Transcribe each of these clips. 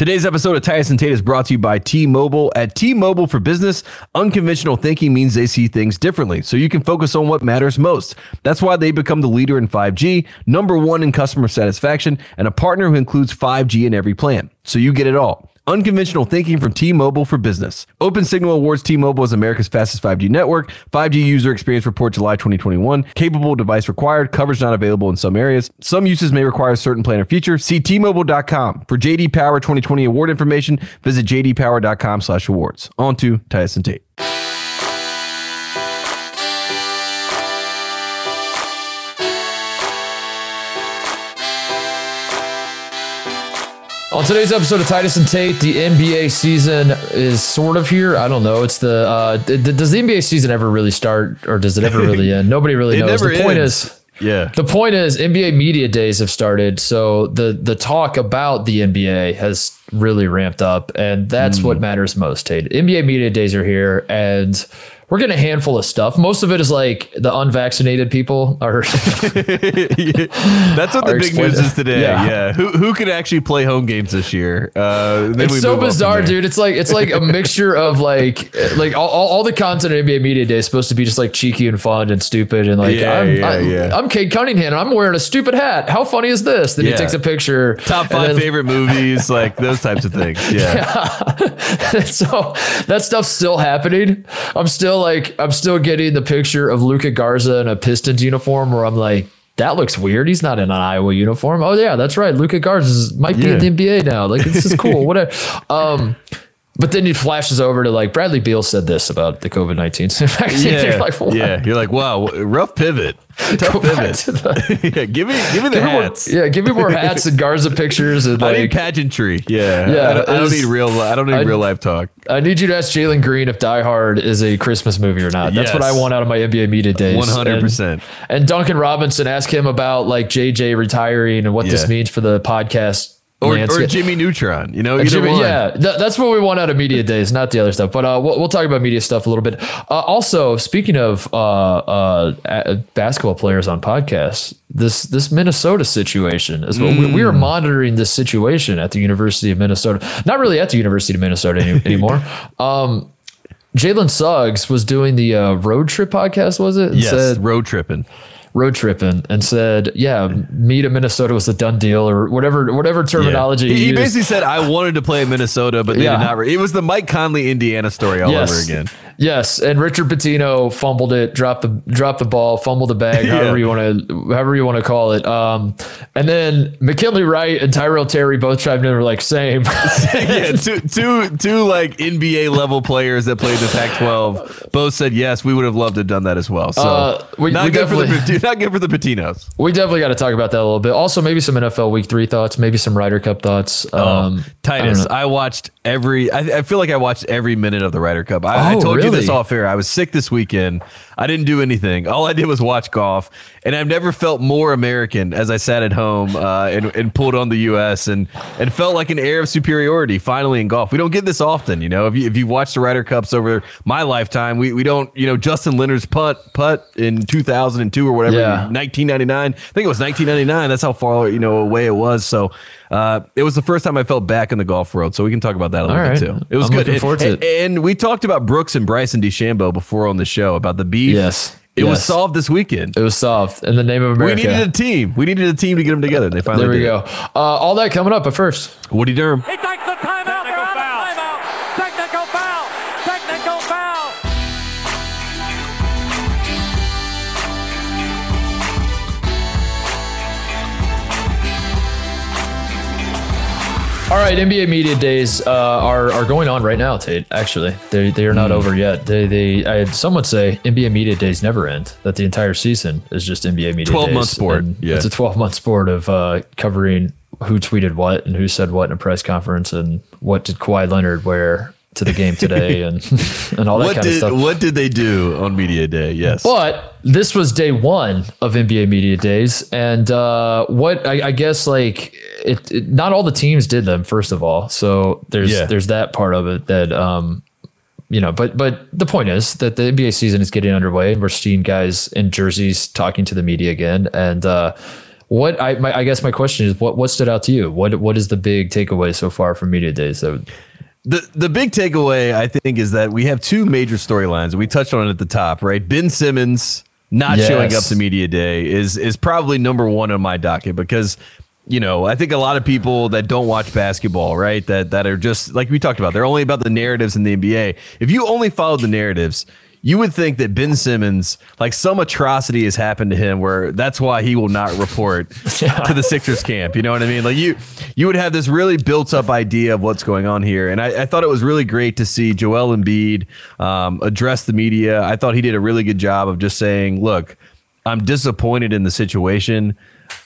Today's episode of Titus and Tate is brought to you by T-Mobile. At T-Mobile for Business, unconventional thinking means they see things differently, so you can focus on what matters most. That's why they become the leader in 5G, number one in customer satisfaction, and a partner who includes 5G in every plan. So you get it all. Unconventional thinking from T-Mobile for Business. Open Signal awards T-Mobile as America's fastest 5G network. 5G user experience report July 2021. Capable device required. Coverage not available in some areas. Some uses may require a certain plan or feature. See T-Mobile.com for JD Power 2020 award information. Visit JDPower.com/awards. On to Tyson Tate. On today's episode of Titus and Tate, the NBA season is sort of here. I don't know. It's the uh, th- does the NBA season ever really start, or does it ever really end? Nobody really knows. the point ends. is, Yeah. the point is, NBA media days have started, so the the talk about the NBA has really ramped up, and that's what matters most. Tate, NBA media days are here, and we're getting a handful of stuff. Most of it is like the unvaccinated people are. That's what the big news is today. Yeah. Yeah. Who who could actually play home games this year? Uh, It's so move on from bizarre, dude. It's like it's like a mixture of like like all, all, all the content of NBA Media Day is supposed to be just like cheeky and fun and stupid and like Yeah, I'm, yeah, I, yeah. I'm Cade Cunningham and I'm wearing a stupid hat. How funny is this? Then Yeah. he takes a picture. Top five then- favorite movies, like those types of things. Yeah. so that stuff's still happening. I'm still like I'm still getting the picture of Luka Garza in a Pistons uniform where I'm like. That looks weird. He's not in an Iowa uniform. Oh yeah, that's right. Luka Garza might be Yeah. in the NBA now. Like this is cool. Whatever. Um, but then he flashes over to like Bradley Beal said this about the COVID nineteen vaccine. Yeah, You're like, what? yeah. You're like, wow, rough pivot, tough pivot. to the- yeah, give me, give me the Give me more- hats. yeah, give me more hats and Garza pictures and I need like pageantry. Yeah, Yeah, I don't, I don't need real. I don't need I- real life talk. I need you to ask Jalen Green if Die Hard is a Christmas movie or not. That's what I want out of my NBA media days. One hundred percent. And, and Duncan Robinson, ask him about like JJ retiring and what this means for the podcast. Or, or. Jimmy Neutron. You know, Jimmy- one. yeah, th- that's what we want out of media days, not the other stuff. But uh, we'll, we'll talk about media stuff a little bit. Uh, also, speaking of uh, uh, basketball players on podcasts, this this Minnesota situation is what we, we Mm. are monitoring this situation at the University of Minnesota. Not really at the University of Minnesota any, anymore. Um, Jalen Suggs was doing the uh, road trip podcast, was it? And Yes, said, road tripping. Road tripping and said, "Yeah, me to Minnesota was a done deal," or whatever whatever terminology He, he, he basically said, "I wanted to play in Minnesota, but they Yeah. did not." Re-. It was the Mike Conley Indiana story all over again. Yes, and Richard Pitino fumbled it, dropped the dropped the ball, fumbled the bag, Yeah. however you want to however you want to call it. Um, and then McKinley Wright and Tyrell Terry both chimed in were like, "Same." yeah, two, two, two like NBA level players that played the Pac-12 both said yes. We would have loved to have done that as well. So Uh, we- not we good for the not good for the Pitinos. we definitely got to talk about that a little bit. Also, maybe some NFL Week Three thoughts, maybe some Ryder Cup thoughts. Um, I don't Titus, know. I, watched every. I, I feel like I watched every minute of the Ryder Cup. I, I Oh, told you this off air. I was sick this weekend. I didn't do anything. All I did was watch golf, and I've never felt more American as I sat at home uh, and, and pulled on the U.S. and and felt like an air of superiority finally in golf. We don't get this often, you know. If you if you've watched the Ryder Cups over my lifetime, we, we don't, you know, Justin Leonard's putt putt in 2002 or whatever, Yeah. 1999. I think it was 1999. That's how far you know away it was. So uh, it was the first time I felt back in the golf world. So we can talk about that a little All bit too. It was I'm good. And- and, and we talked about Brooks and Bryson DeChambeau before on the show about the beef. Yes. it was solved this weekend. it was solved in the name of America. We needed a team. We needed a team to get them together. They finally there we did. go. Uh, all that coming up, but first. Woody Durham. He takes the timeout. They're out of timeout. Right, NBA media days uh, are are going on right now. Tate, actually, they they are not over yet. They they I had some would say NBA media days never end. That the entire season is just NBA media 12 days. month sport, And yeah. it's a twelve month sport of uh, covering who tweeted what and who said what in a press conference and what did Kawhi Leonard wear to the game today and and all that What kind did of stuff. what did they do on media day? Yes. But this was day one of NBA media days, and uh, what I, I guess like it, it, not all the teams did them. First of all, so there's Yeah. there's that part of it that um, you know. But but the point is that the NBA season is getting underway, and we're seeing guys in jerseys talking to the media again, and uh, What I my, I guess my question is what what stood out to you? What what is the big takeaway so far from media days? That The the big takeaway I think is that we have two major storylines. We touched on it at the top, right? Ben Simmons not Yes. showing up to media day is is probably number one on my docket because you know I think a lot of people that don't watch basketball, right? That that are just like we talked about, they're only about the narratives in the NBA. If you only followed the narratives. You would think that Ben Simmons, like some atrocity has happened to him, where that's why he will not report to the Sixers camp. You know what I mean? Like you, you would have this really built up idea of what's going on here, and I, I thought it was really great to see Joel Embiid um, address the media. I thought he did a really good job of just saying, "Look, I'm disappointed in the situation.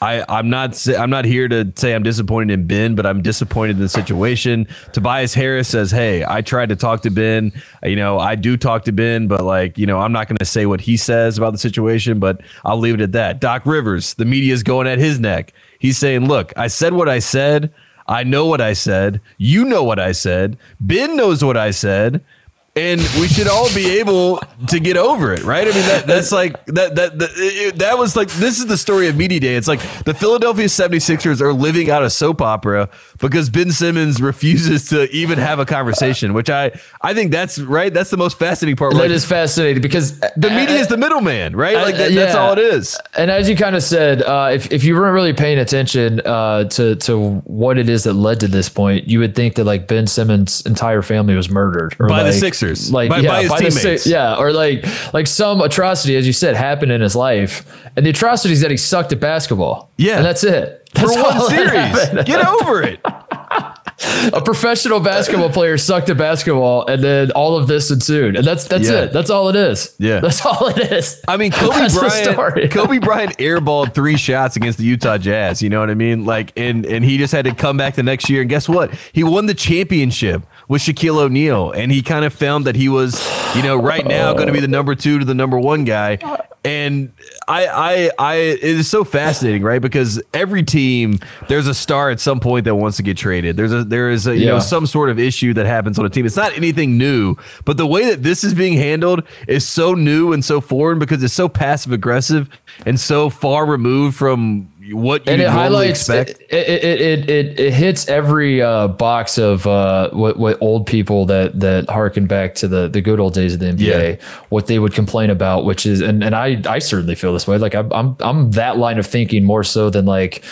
I, I'm not I'm not here to say I'm disappointed in Ben, but I'm disappointed in the situation. Tobias Harris says, "Hey, I tried to talk to Ben. You know, I do talk to Ben, but like, you know, I'm not going to say what he says about the situation, but I'll leave it at that." Doc Rivers, the media is going at his neck. He's saying, "Look, I said what I said. I know what I said. You know what I said. Ben knows what I said." And we should all be able to get over it, right? I mean, that, that's like that that that, it, that was like this is the story of media day. It's like the Philadelphia 76ers are living out a soap opera because Ben Simmons refuses to even have a conversation, which I I think that's right. That's the most fascinating part. that Like, is fascinating because the media is the middleman, right? Like that, Uh, that's all it is. And as you kind of said, uh, if, if you weren't really paying attention uh, to to what it is that led to this point, you would think that like Ben Simmons' entire family was murdered or By the like- Sixers. like By- yeah, by his the teammates. Si- yeah, or like like some atrocity, as you said, happened in his life, and the atrocity is that he sucked at basketball. Yeah. and that's it. For one series, get over it. a professional basketball player sucked at basketball, and then all of this ensued, and that's that's Yeah. it. That's all it is. Yeah. that's all it is. I mean, Kobe That's. Bryant. Kobe Bryant airballed three shots against the Utah Jazz. You know what I mean? Like, and and he just had to come back the next year. And guess what? He won the championship with Shaquille O'Neal, and he kind of found that he was, you know, right now going to be the number two to the number one guy. And I, I, I, it is so fascinating, right? Because every team, there's a star at some point that wants to get traded. There's a, there is a, you know, some sort of issue that happens on a team. It's not anything new, but the way that this is being handled is so new and so foreign because it's so passive aggressive and so far removed from what you and it highlights expect. it it, it, it, it it hits every uh, box of uh, what what old people that that harken back to the the good old days of the NBA Yeah. what they would complain about which is and and I I certainly feel this way like I'm I'm I'm that line of thinking more so than like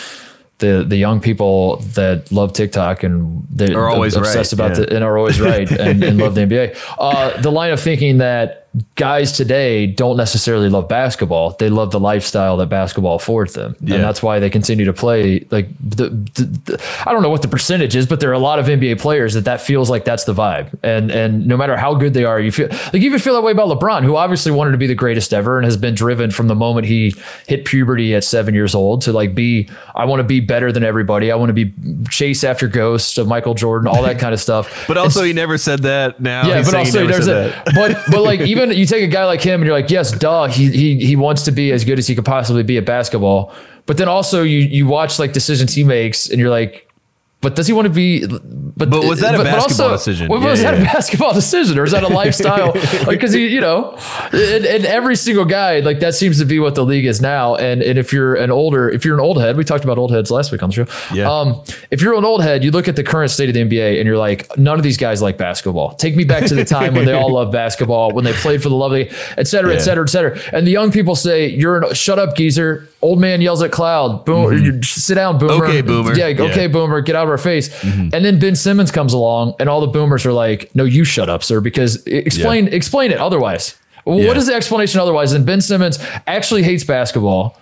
the the young people that love TikTok and they Are always obsessed right, about yeah. the and are always right and, and love the NBA. Uh, the line of thinking that guys today don't necessarily love basketball; they love the lifestyle that basketball affords them, Yeah. and that's why they continue to play. Like the, the, the- I don't know what the percentage is, but there are a lot of NBA players that that feels like that's the vibe, and and no matter how good they are, you feel like you even feel that way about LeBron, who obviously wanted to be the greatest ever and has been driven from the moment he hit puberty at seven years old to like be I want to be better than everybody. I want to be chase after ghosts of Michael Jordan, all that kind of stuff. But also, he never said that. Now, Yeah, but also there's a that. but but like even you take a guy like him and you're like, yes, duh, he he he wants to be as good as he could possibly be at basketball. But then also you you watch like decisions he makes and you're like, but does he want to be? But, But was that a basketball decision? What, Yeah, was that yeah. a basketball decision or is that a lifestyle? like because you you know, and, and every single guy like that seems to be what the league is now. And and if you're an older, if you're an old head, we talked about old heads last week on the show. Yeah. Um, if you're an old head, you look at the current state of the NBA and you're like, none of these guys like basketball. Take me back to the time when they all loved basketball, when they played for the lovely, et cetera, et cetera, et cetera. And the young people say, "You're an, shut up, geezer." Old man yells at cloud. Boom, you- sit down, boomer. Mm-hmm. Okay, boomer. Yeah, Yeah. Mm-hmm. okay, boomer. Get out of our face. And then Ben Simmons comes along, and all the boomers are like, "No, you shut up, sir," because explain explain it otherwise. Yeah. What is the explanation otherwise? And Ben Simmons actually hates basketball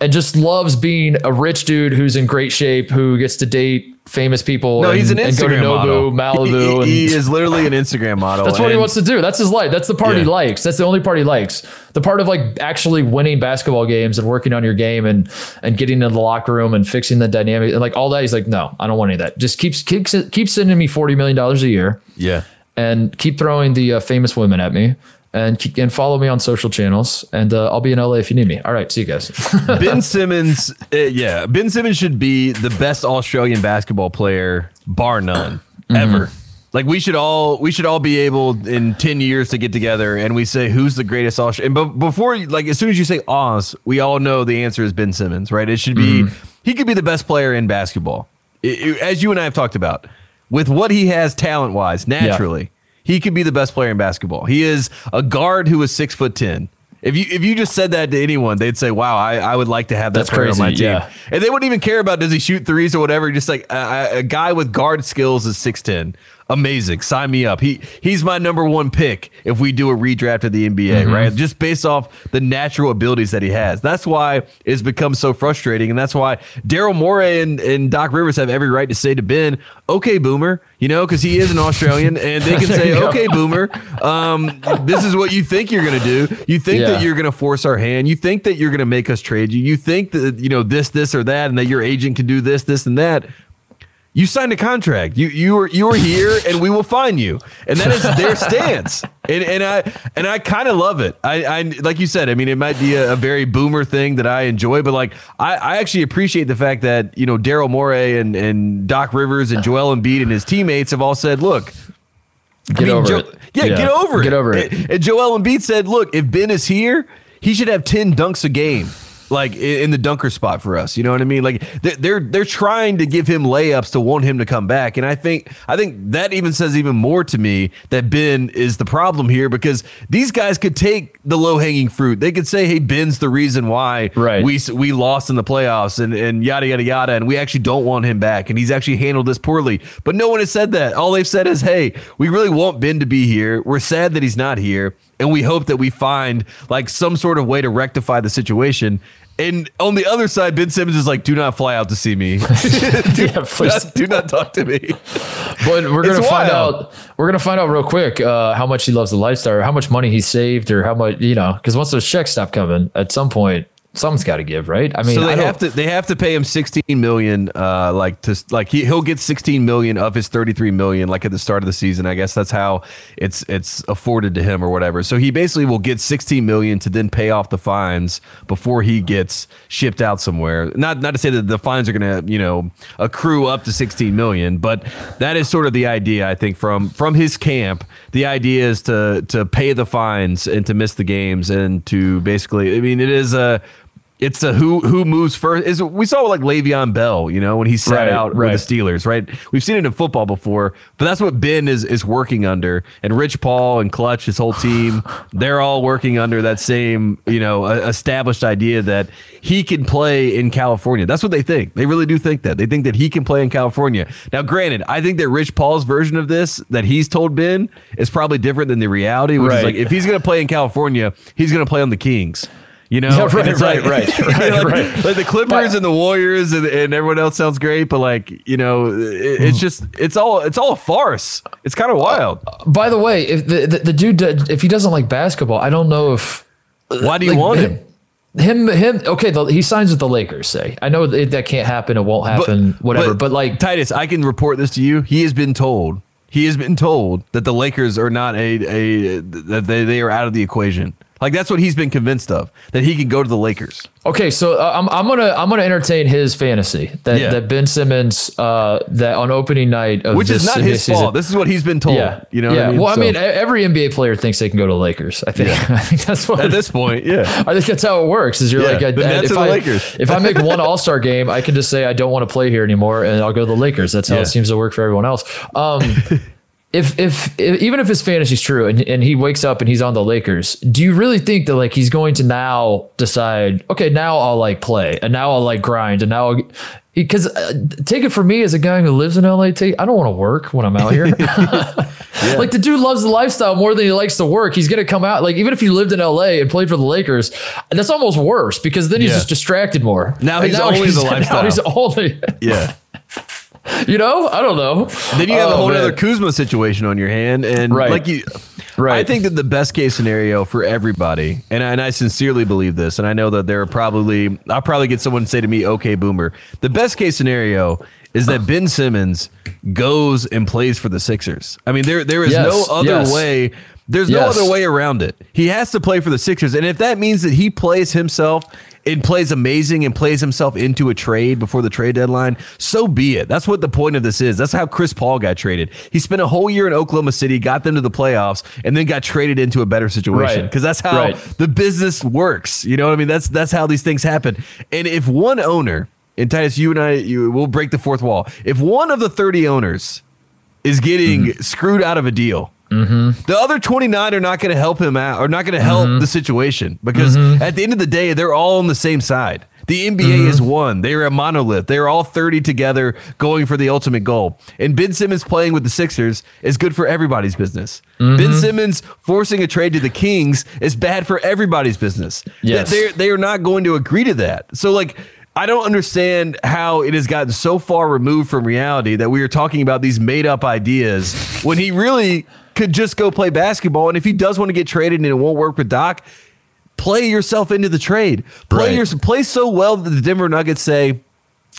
and just loves being a rich dude who's in great shape, who gets to date famous people. No, and, he's an and go to Instagram Nobu, model. Malibu, He, and he is literally an Instagram model. that's what he wants to do. That's his life. That's the part he likes. That's the only part he likes. The part of like actually winning basketball games and working on your game and and getting in the locker room and fixing the dynamic and like all that. He's like, no, I don't want any of that. Just keep keep keep sending me forty million dollars a year Yeah. and keep throwing the uh, famous women at me. And, keep, and follow me on social channels, and uh, I'll be in LA if you need me. All right, see you guys. Ben Simmons, uh, yeah, Ben Simmons should be the best Australian basketball player, bar none, Mm-hmm. ever. Like we should all we should all be able in ten years to get together and we say who's the greatest All and but before like as soon as you say Oz, we all know the answer is Ben Simmons, right? It should be he could be the best player in basketball, It- it- as you and I have talked about, with what he has talent wise, naturally, he could be the best player in basketball. He is a guard who is six foot ten. If you if you just said that to anyone, they'd say, "Wow, I, I would like to have that That's player on my team." yeah. And they wouldn't even care about does he shoot threes or whatever. Just like a, a guy with guard skills is six ten. Amazing. Sign me up. He he's my number one pick if we do a redraft of the NBA, Mm-hmm. right? Just based off the natural abilities that he has. That's why it's become so frustrating. And that's why Daryl Morey and, and Doc Rivers have every right to say to Ben, okay, boomer, you know, because he is an Australian and they can say, okay, boomer, um, this is what you think you're going to do. You think Yeah. that you're going to force our hand. You think that you're going to make us trade you. You think that, you know, this, this, or that, and that your agent can do this, this, and that. You signed a contract. You you were you were here, and we will find you. And that is their stance. And and I and I kind of love it. I, I like you said. I mean, it might be a, a very boomer thing that I enjoy, but like I, I actually appreciate the fact that you know Daryl Morey and and Doc Rivers and Joel Embiid and his teammates have all said, look, Get over it. Yeah, Yeah, get over it. get over it. And, and Joel Embiid said, "Look, if Ben is here, he should have ten dunks a game." Like in the dunker spot for us, you know what I mean? Like they're they're, they're trying to give him layups to want him to come back, and I think I think that even says even more to me that Ben is the problem here because these guys could take the low hanging fruit. They could say, "Hey, Ben's the reason why Right. we we lost in the playoffs and, and yada yada yada. And we actually don't want him back. And he's actually handled this poorly. But no one has said that. All they've said is hey we really want ben to be here. We're sad that he's not here and we hope that we find like some sort of way to rectify the situation and on the other side ben simmons is like do not fly out to see me do, Yeah, not, do not talk to me But we're gonna It's find wild. out. We're gonna find out real quick uh, how much he loves the lifestyle, or how much money he saved, or how much you know. Because once those checks stop coming, at some point, something's got to give, right? I mean, so they have to they have to pay him 16 million uh like to like he, he'll get 16 million of his 33 million like at the start of the season. I guess that's how it's it's afforded to him or whatever. So he basically will get 16 million to then pay off the fines before he gets shipped out somewhere. Not not to say that the fines are going to you know accrue up to 16 million but that is sort of the idea i think from from his camp. The idea is to to pay the fines and to miss the games and to basically i mean it is a it's a who who moves first. Is we saw like Le'Veon Bell, you know, when he sat Right, out right. with the Steelers, right? We've seen it in football before, but that's what Ben is is working under, and Rich Paul and Klutch, his whole team, they're all working under that same, you know, established idea that he can play in California. That's what they think. They really do think that. They think that he can play in California. Now, granted, I think that Rich Paul's version of this that he's told Ben is probably different than the reality, which is like if he's going to play in California, he's going to play on the Kings. You know, Yeah, right, it's right, like- right, right, like, right. like the Clippers But- and the Warriors and, and everyone else sounds great, but like you know, it, it's mm. just it's all it's all a farce. It's kind of uh, wild. By the way, if the, the, the dude, if he doesn't like basketball, I don't know if Why do you like, want him? Him, him. Okay, the, he signs with the Lakers. Say, I know that, that can't happen. It won't happen. whatever. But, like, Titus, I can report this to you. He has been told. He has been told that the Lakers are not a a that they, they are out of the equation. Like that's what he's been convinced of that he can go to the Lakers. Okay, so uh, I'm, I'm gonna I'm gonna entertain his fantasy that, Yeah. that Ben Simmons uh, that on opening night of Which this is not this his season- fault. This is what he's been told. yeah, You know yeah. what I mean? Well, I mean, every NBA player thinks they can go to Lakers. I think I think that's what at this point, yeah. I think that's how it works. Is you're Yeah, like, I, if I Lakers. if I make one All Star game, I can just say I don't want to play here anymore, and I'll go to the Lakers. That's how Yeah. it seems to work for everyone else. Um, if, if if even if his fantasy's true, and and he wakes up and he's on the Lakers, do you really think that like he's going to now decide? Okay, now I'll like play, and now I'll like grind, and now. I'll, because uh, take it from me as a guy who lives in LA, take, I don't want to work when I'm out here. Like the dude loves the lifestyle more than he likes to work. He's gonna come out like even if he lived in LA and played for the Lakers, that's almost worse because then he's Yeah. just distracted more. Now And he's only the lifestyle. Now he's only, Yeah. You know, I don't know. Then you have a Oh, whole man. other Kuzma situation on your hand, and Right. like you, Right. I think that the best case scenario for everybody, and I, and I sincerely believe this, and I know that there are probably I'll probably get someone to say to me, "Okay, Boomer." The best case scenario is that Ben Simmons goes and plays for the Sixers. I mean, there there is Yes, no other yes. way. There's no other way around it. He has to play for the Sixers, and if that means that he plays himself and plays amazing and plays himself into a trade before the trade deadline, so be it. That's what the point of this is. That's how Chris Paul got traded. He spent a whole year in Oklahoma City, got them to the playoffs, and then got traded into a better situation Right. because that's how Right. the business works. You know what I mean? That's that's how these things happen. And if one owner, and Titus, you and I, you will break the fourth wall. If one of the thirty owners is getting Mm-hmm. screwed out of a deal. The other 29 are not going to help him out are not going to help Mm-hmm. the situation because at the end of the day, they're all on the same side. The NBA Mm-hmm. is one. They're a monolith. They're all 30 together going for the ultimate goal. And Ben Simmons playing with the Sixers is good for everybody's business. Mm-hmm. Ben Simmons forcing a trade to the Kings is bad for everybody's business. Yes. They're, they are not going to agree to that. So, like, I don't understand how it has gotten so far removed from reality that we are talking about these made up ideas when he really could just go play basketball. And if he does want to get traded and it won't work with Doc, play yourself into the trade. Play Right. your play so well that the Denver Nuggets say,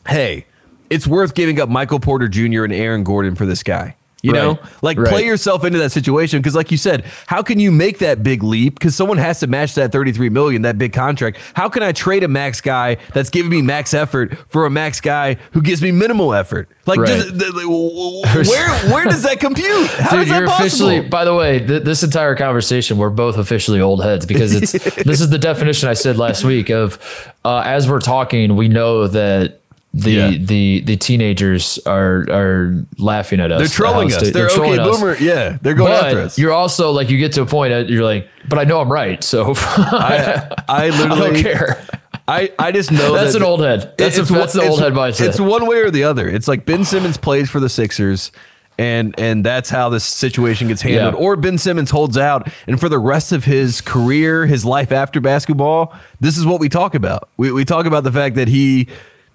"Hey, it's worth giving up Michael Porter Jr. and Aaron Gordon for this guy." You Right. know, like Right. play yourself into that situation because, like you said, how can you make that big leap? Because someone has to match that thirty-three million, that big contract. How can I trade a max guy that's giving me max effort for a max guy who gives me minimal effort? Like, Right. th- where where does that compute? How Dude, is that you're possible? officially. By the way, th- this entire conversation, we're both officially old heads because it's. this is the definition I said last week of, uh, as we're talking, we know that the Yeah. the the teenagers are are laughing at us. They're trolling us. stu- They're, okay, us. boomer. Yeah, they're going after us. you're also like you get to a point that you're like, but I know I'm right, so I, I I literally don't care. I, I just know That's that an old head. That's, a, that's the old head mindset. It's one way or the other. It's like Ben Simmons plays for the Sixers, and and that's how this situation gets handled. Yeah. Or Ben Simmons holds out, and for the rest of his career, his life after basketball, this is what we talk about. We we talk about the fact that he.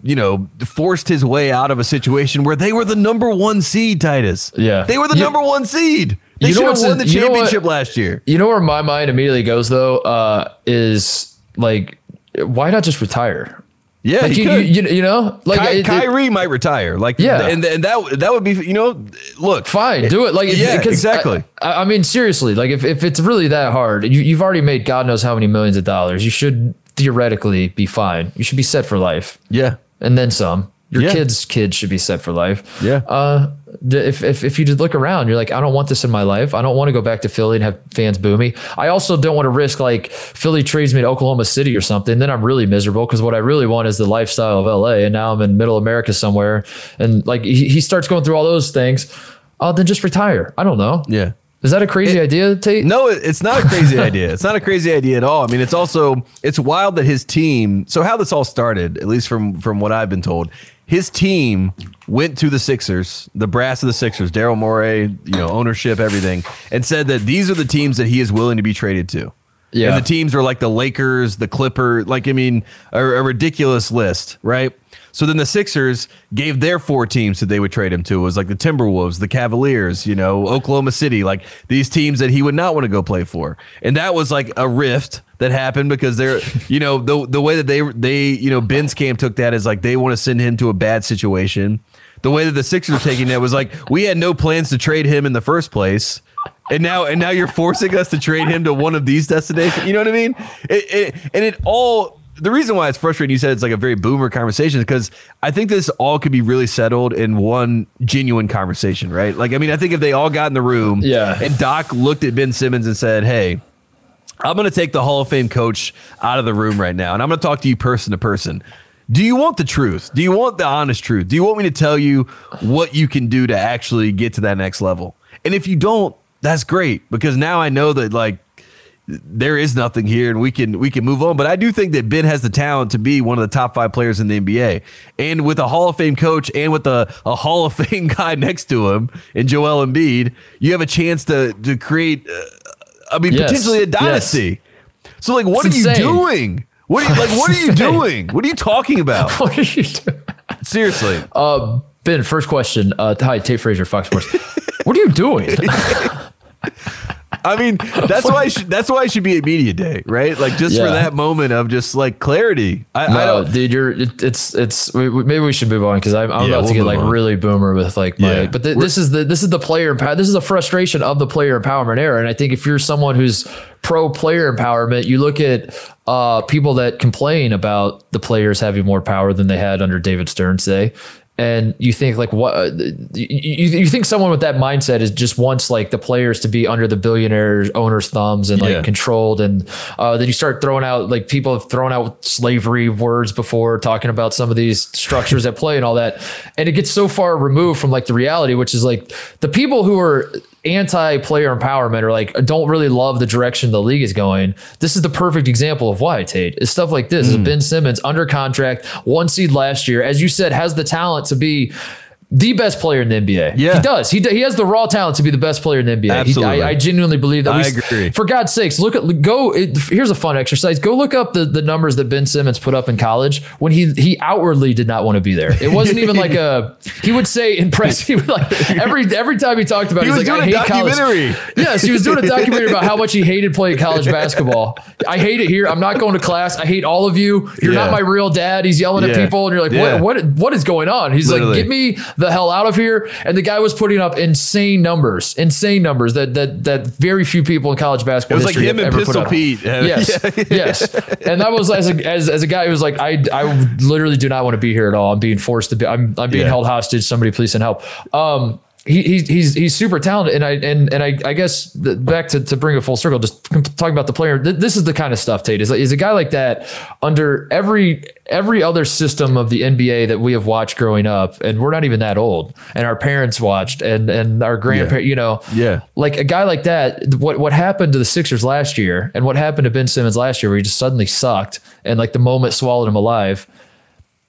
You know, forced his way out of a situation where they were the number one seed, Titus. Yeah. They were the You- number one seed. They should have won the know what- championship last year. You know where my mind immediately goes though, uh, is like, why not just retire? Yeah, Like you, could. you, you know, like Ky- it- it- Kyrie might retire. Like, Yeah. and, and that that would be, you know, look, fine, do it. Like, Yeah, exactly. I, I mean, seriously, like if, if it's really that hard, you, you've already made God knows how many millions of dollars. You should theoretically be fine. You should be set for life, yeah, and then some. Your Yeah. kids' kids should be set for life. Yeah. Uh, if, if, if you just look around, you're like, I don't want this in my life. I don't want to go back to Philly and have fans boo me. I also don't want to risk like Philly trades me to Oklahoma City or something. Then I'm really miserable because what I really want is the lifestyle of LA. And now I'm in middle America somewhere. And like he, he starts going through all those things. Oh, then just retire. I don't know. yeah. Is that a crazy idea, Tate? No, it's not a crazy idea. It's not a crazy idea at all. I mean, it's also it's wild that his team. So how this all started, at least from from what I've been told, his team went to the Sixers, the brass of the Sixers, Daryl Morey, you know, ownership, everything, and said that these are the teams that he is willing to be traded to. Yeah. And the teams are like the Lakers, the Clipper, like I mean, a, a ridiculous list, right? So then the Sixers gave their four teams that they would trade him to. It was like the Timberwolves, the Cavaliers, you know, Oklahoma City, like these teams that he would not want to go play for. And that was like a rift that happened because they're, you know, the the way that they they, you know, Ben's camp took that as like they want to send him to a bad situation. The way that the Sixers are taking that was like we had no plans to trade him in the first place. And now, and now you're forcing us to trade him to one of these destinations. You know what I mean? It, it, and it all. The reason why it's frustrating, you said it's like a very boomer conversation, is because I think this all could be really settled in one genuine conversation, right? Like, I mean, I think if they all got in the room, Yeah. and Doc looked at Ben Simmons and said, "Hey, I'm going to take the Hall of Fame coach out of the room right now, and I'm going to talk to you person to person. Do you want the truth? Do you want the honest truth? Do you want me to tell you what you can do to actually get to that next level? And if you don't, that's great because now I know that like there is nothing here and we can we can move on. But I do think that Ben has the talent to be one of the top five players in the NBA. And with a Hall of Fame coach and with a, a Hall of Fame guy next to him and Joel Embiid, you have a chance to to create uh, I mean Yes. potentially a Yes. dynasty. So like what It's are you doing? What are you like what are you doing? What are you talking about? What are you doing? Seriously. Uh, ben, first question. Uh, hi, Tate Frazier, Fox Sports. what are you doing? I mean, that's why. Should, that's why it should be a media day, right? Like just for that moment of just like clarity. I, I No, don't. dude, you're it, it's it's we, we- maybe we should move on because I'm, I'm Yeah, about we'll to get like on. really boomer with like my. Yeah. But th- this is the this is the player empower. This is the frustration of the player empowerment era, and I think if you're someone who's pro player empowerment, you look at uh, people that complain about the players having more power than they had under David Stern, day. And you think like what uh, you, you think someone with that mindset is just wants like the players to be under the billionaires owners thumbs and Yeah. like controlled and uh, then you start throwing out like people have thrown out slavery words before talking about some of these structures at play and all that and it gets so far removed from like the reality which is like the people who are anti-player empowerment or like don't really love the direction the league is going this is the perfect example of why tate. It's stuff like this. Is hmm. ben simmons under contract one seed last year. As you said has the talent to be the best player in the NBA. Yeah. he does. He, he has the raw talent to be the best player in the NBA. He- Absolutely. I, I genuinely believe that. I we, s- agree. For God's sakes, look at go. It, here's a fun exercise. Go look up the, the numbers that Ben Simmons put up in college when he he outwardly did not want to be there. It wasn't even like a. He would say in press. He would like every every time he talked about. it, He he's was like, doing I a hate college. documentary. Yes, he was doing a documentary about how much he hated playing college basketball. I hate it here. I'm not going to class. I hate all of you. You're Yeah. not my real dad. He's yelling at people, and you're like, Yeah. what what what is going on? He's Literally. like, get me the hell out of here. And the guy was putting up insane numbers, insane numbers that that that very few people in college basketball It was like him and Pistol. Pete. Yes, yes. And that was as a, as, as a guy who was like, I I literally do not want to be here at all. I'm being forced to be. I'm I'm being Yeah. held hostage. Somebody please send help. Um. He, he, he's he's super talented and I and and I, I guess the, back to, to bring it full circle just talking about the player th- this is the kind of stuff Tate is, is a guy like that under every every other system of the NBA that we have watched growing up and we're not even that old and our parents watched and and our grandparents you know Yeah. like a guy like that, what what happened to the Sixers last year and what happened to Ben Simmons last year, where he just suddenly sucked and like the moment swallowed him alive.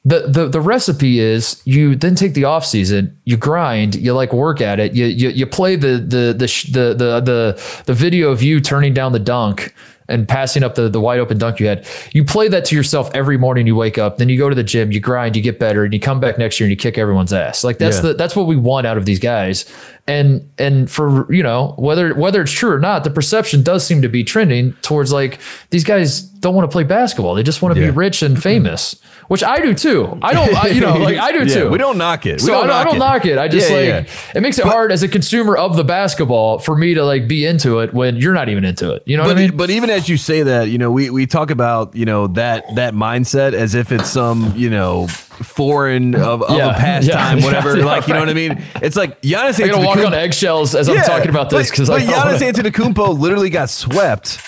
The, the the recipe is you then take the off season, you grind, you like work at it, you you, you play the the the, sh- the the the the video of you turning down the dunk and passing up the, the wide open dunk you had. You play that to yourself every morning you wake up, then you go to the gym, you grind, you get better, and you come back next year and you kick everyone's ass. Like that's Yeah. the that's what we want out of these guys. And and for you know, whether whether it's true or not, the perception does seem to be trending towards like these guys don't want to play basketball. They just want to Yeah. be rich and mm-hmm. famous. Which I do too. I don't I, you know, like I do Yeah, too. We don't knock it. We So I don't, I knock, don't it. knock it. I just Yeah, like it makes it hard as a consumer of the basketball for me to like be into it when you're not even into it. You know But, what I mean? but even as you say that, you know, we, we talk about, you know, that that mindset as if it's some, you know, foreign of, of Yeah, a pastime, yeah, whatever. yeah, like, you know what I mean? It's like Giannis I gotta walk on eggshells as I'm talking about this because don't Giannis wanna- Antetokounmpo literally got swept.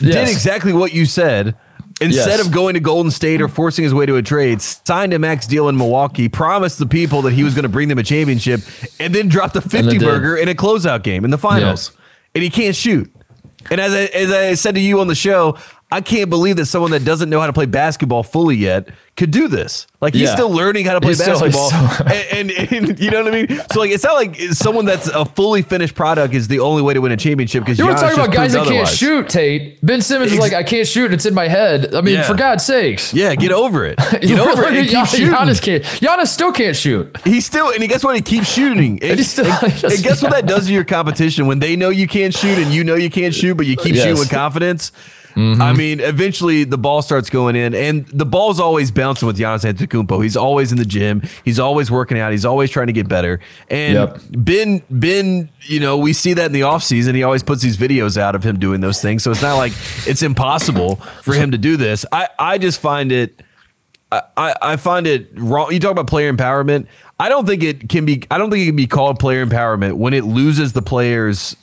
Did exactly what you said. Instead Yes. of going to Golden State or forcing his way to a trade, signed a max deal in Milwaukee, promised the people that he was going to bring them a championship, and then dropped a 50 burger in a closeout game in the finals. And he can't shoot. And as I, as I said to you on the show, I can't believe that someone that doesn't know how to play basketball fully yet could do this. Like he's Yeah. still learning how to play basketball, so- and, and, and you know what I mean. So like, it's not like someone that's a fully finished product is the only way to win a championship. Because You were talking about guys that can't shoot, Tate. Ben Simmons is like, I can't shoot. It's in my head. I mean, Yeah. for God's sakes. Yeah, get over it. Get You over it. Keep shooting. Giannis can't. Giannis still can't shoot. He's still, and guess what? He keeps shooting. And, he still- just- and guess what that does to your competition when they know you can't shoot and you know you can't shoot, but you keep Yes. shooting with confidence. Mm-hmm. I mean, eventually the ball starts going in, and the ball's always bouncing with Giannis Antetokounmpo. He's always in the gym. He's always working out. He's always trying to get better. And Yep. Ben, Ben, you know, we see that in the offseason. He always puts these videos out of him doing those things. So it's not like it's impossible for him to do this. I, I just find it. I, I find it wrong. You talk about player empowerment. I don't think it can be. I don't think it can be called player empowerment when it loses the players'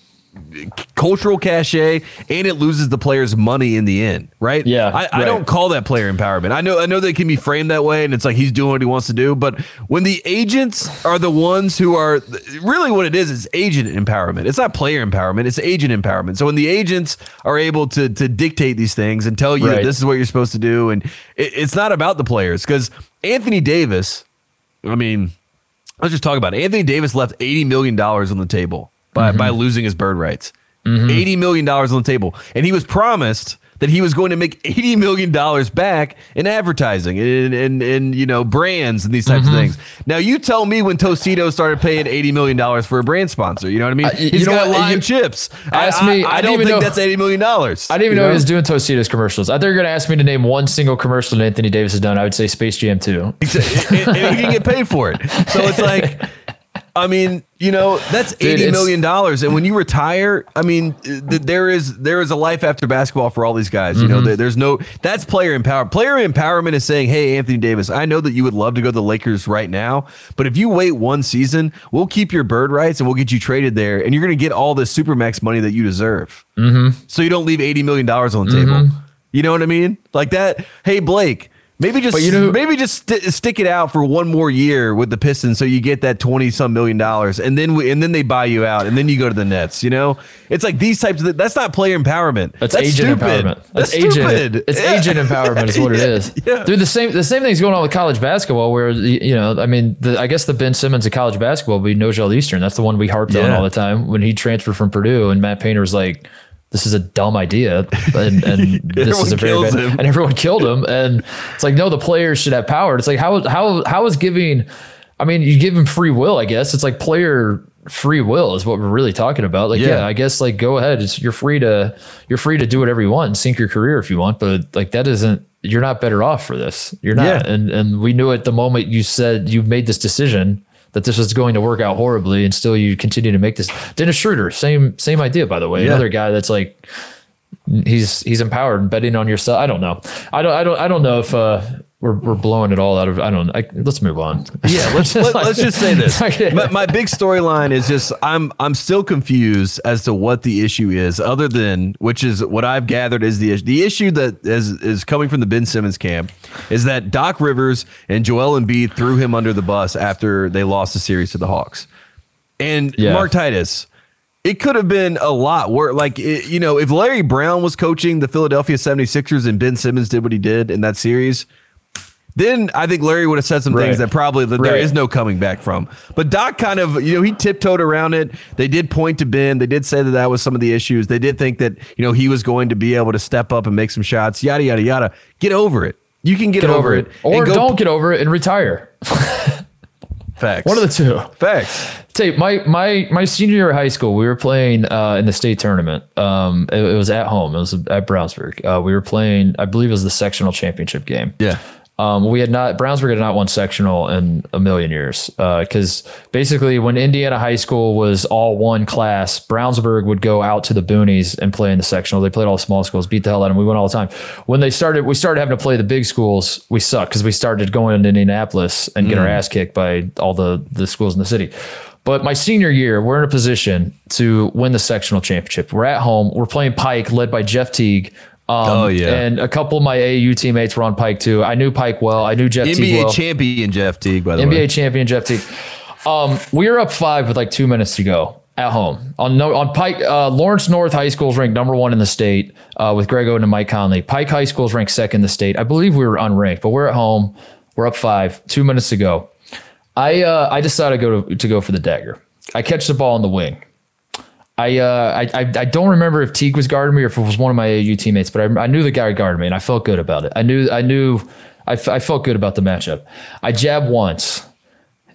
cultural cachet and it loses the players' money in the end. Right? Yeah, I, I don't call that player empowerment. I know. I know it can be framed that way, and it's like he's doing what he wants to do. But when the agents are the ones who are really what it is is agent empowerment. It's not player empowerment. It's agent empowerment. So when the agents are able to to dictate these things and tell you Right. this is what you're supposed to do, and it, it's not about the players because Anthony Davis. I mean, let's just talk about it. Anthony Davis left eighty million dollars on the table by by losing his bird rights. $80 million on the table, and he was promised that he was going to make eighty million dollars back in advertising and, and and you know brands and these types Mm-hmm. of things. Now you tell me when Tostitos started paying eighty million dollars for a brand sponsor. You know what I mean? Uh, He's know got what? lime You- chips. Ask I, me- I, I I don't even think know- that's eighty million dollars. I didn't even know he was doing Tostitos commercials. I thought you were going to ask me to name one single commercial that Anthony Davis has done. I would say Space Jam 2. and, and he can get paid for it. So it's like, I mean, you know, that's Dude, eighty million dollars, and when you retire, I mean, th- there is there is a life after basketball for all these guys. You know, Mm-hmm. there, there's no that's player empowerment. Player empowerment is saying, "Hey, Anthony Davis, I know that you would love to go to the Lakers right now, but if you wait one season, we'll keep your bird rights and we'll get you traded there, and you're going to get all this supermax money that you deserve. Mm-hmm. So you don't leave eighty million dollars on the table. Mm-hmm. You know what I mean? Like that. Hey, Blake." Maybe just But you know maybe just st- stick it out for one more year with the Pistons, so you get that twenty some million dollars, and then we, and then they buy you out, and then you go to the Nets. You know, it's like these types of that's not player empowerment. That's, That's agent stupid. empowerment. That's, That's, agent. stupid. It's Yeah. agent empowerment is what it is. yeah. Dude, the same the same thing's going on with college basketball. Where you know, I mean, the, I guess the Ben Simmons of college basketball would be Nojel Eastern. That's the one we harped on all the time when he transferred from Purdue, and Matt Painter was like. This is a dumb idea, and, and this is Everyone a very bad, him. and everyone killed him. And it's like, no, the players should have power. It's like how how how is giving? I mean, you give him free will. I guess it's like player free will is what we're really talking about. Like, Yeah. yeah, I guess like go ahead. It's, you're free to you're free to do whatever you want and sink your career if you want. But like that isn't you're not better off for this. You're not. Yeah. And and we knew it the moment you said you made this decision that this was going to work out horribly, and still you continue to make this. Dennis Schroeder, same same idea by the way. Yeah. Another guy that's like he's he's empowered and betting on yourself. I don't know. I don't I don't I don't know if uh we're, we're blowing it all out of I don't I, let's move on. Yeah, let's let, let's just say this. My, my big storyline is just I'm I'm still confused as to what the issue is, other than which is what I've gathered is the issue. The issue that is is coming from the Ben Simmons camp is that Doc Rivers and Joel Embiid threw him under the bus after they lost the series to the Hawks, and Yeah. Mark Titus. It could have been a lot worse. Like, it, you know, if Larry Brown was coaching the Philadelphia 76ers and Ben Simmons did what he did in that series, then I think Larry would have said some things that probably that Right. is no coming back from. But Doc kind of, you know, he tiptoed around it. They did point to Ben. They did say that that was some of the issues. They did think that, you know, he was going to be able to step up and make some shots, yada, yada, yada. Get over it. You can get, Get over, it. Or go- don't get over it and retire. Facts. One of the two. Facts. Tape. My my my senior year of high school, we were playing uh, in the state tournament. Um, it, it was at home. It was at Brownsburg. Uh, we were playing. I believe it was the sectional championship game. Yeah. Um, we had not Brownsburg had not won sectional in a million years because basically when Indiana high school was all one class, Brownsburg would go out to the boonies and play in the sectional. They played all the small schools, beat the hell out of them. We went all the time. When they started, we started having to play the big schools. We sucked because we started going into Indianapolis and get our ass kicked by all the the schools in the city. But my senior year, we're in a position to win the sectional championship. We're at home. We're playing Pike, led by Jeff Teague. Um, Oh, yeah. and a couple of my AAU teammates were on Pike too. I knew Pike well. I knew Jeff Teague NBA well. champion Jeff Teague, by the NBA way. NBA champion Jeff Teague. Um, we were up five with like two minutes to go at home on no on Pike. Uh, Lawrence North High School is ranked number one in the state uh, with Greg Oden and Mike Conley. Pike High School is ranked second in the state. I believe we were unranked, but we're at home. We're up five. Two minutes to go. I uh, I decided to go to, to go for the dagger. I catch the ball in the wing. I, uh, I, I don't remember if Teague was guarding me or if it was one of my AAU teammates, but I, I knew the guy guarded me and I felt good about it. I knew I knew I, f- I felt good about the matchup. I jab once,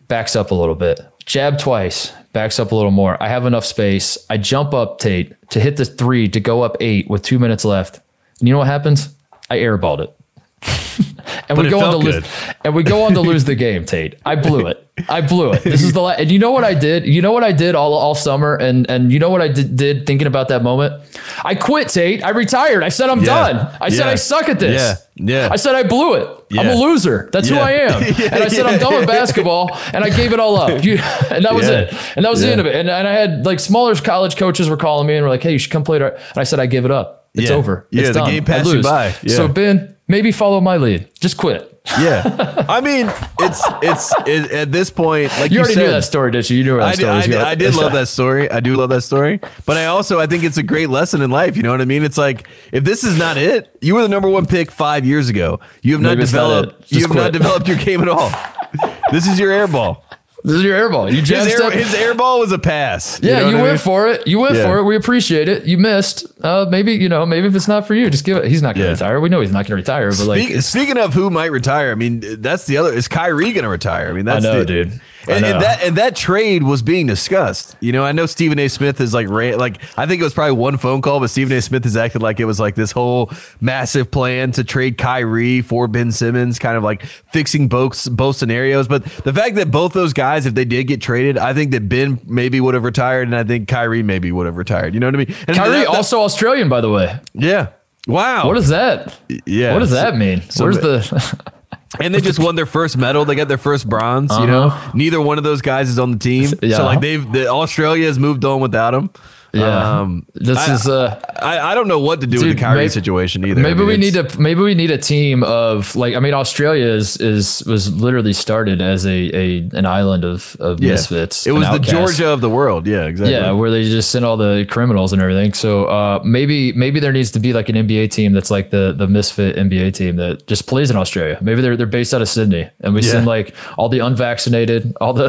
backs up a little bit. Jab twice, backs up a little more. I have enough space. I jump up Tate to hit the three to go up eight with two minutes left. And you know what happens? I airballed it. and But we go on to lose good. and we go on to lose the game, Tate. I blew it. I blew it. This is the la- and you know what I did? You know what I did all all summer and and you know what I did, did thinking about that moment? I quit, Tate. I retired. I said I'm Yeah. done. I said I suck at this. Yeah. Yeah. I said I blew it. I'm a loser. That's who I am. and I said I'm done with basketball and I gave it all up. You, and that was Yeah. it. And that was the end of it. And, and I had like smaller college coaches were calling me and were like, "Hey, you should come play." Our, and I said I give it up. It's Yeah. over. Yeah, It's the done. game I passed you by. Yeah. So Ben, maybe follow my lead. Just quit. Yeah. I mean, it's it's it, at this point, like You, you, already said, knew that story, did you? You knew where that I did, story I, did. I did love that story. I do love that story. But I also I think it's a great lesson in life. You know what I mean? It's like if this is not it, you were the number one pick five years ago. You have not Maybe not developed. it. you have not developed your game at all. this is your air ball. This is your air ball. You His jazzed air, his air ball was a pass. yeah, know you, what I went mean? for it. You went Yeah. for it. We appreciate it. You missed. Uh, maybe you know. Maybe if it's not for you, just give it. He's not going to Yeah. retire. We know he's not going to retire. But like, speaking of who might retire, I mean, that's the other. Is Kyrie going to retire? I mean, that's know, the, dude. And, and that and that trade was being discussed. You know, I know Stephen A. Smith is like, like I think it was probably one phone call, but Stephen A. Smith has acted like it was like this whole massive plan to trade Kyrie for Ben Simmons, kind of like fixing both both scenarios. But the fact that both those guys, if they did get traded, I think that Ben maybe would have retired, and I think Kyrie maybe would have retired. You know what I mean? And Kyrie that- that- also Australian, by the way. yeah. Wow. What is that? yeah. What does that mean? so Where's the? And they just won their first medal. They got their first bronze. You know, Uh-huh. neither one of those guys is on the team. Yeah. So like they've the, Australia has moved on without him. Yeah. Um, this I, is uh. I, I don't know what to do with the Kyrie may- situation either. Maybe I mean, we need to maybe we need a team of like I mean Australia is is was literally started as a, a an island of, of yeah. misfits. It was the. Georgia of the world. Yeah, exactly. Yeah, where they just send all the criminals and everything. So uh, maybe maybe there needs to be like an NBA team that's like the the misfit NBA team that just plays in Australia. Maybe they're they're based out of Sydney, and we Yeah. send like all the unvaccinated, all the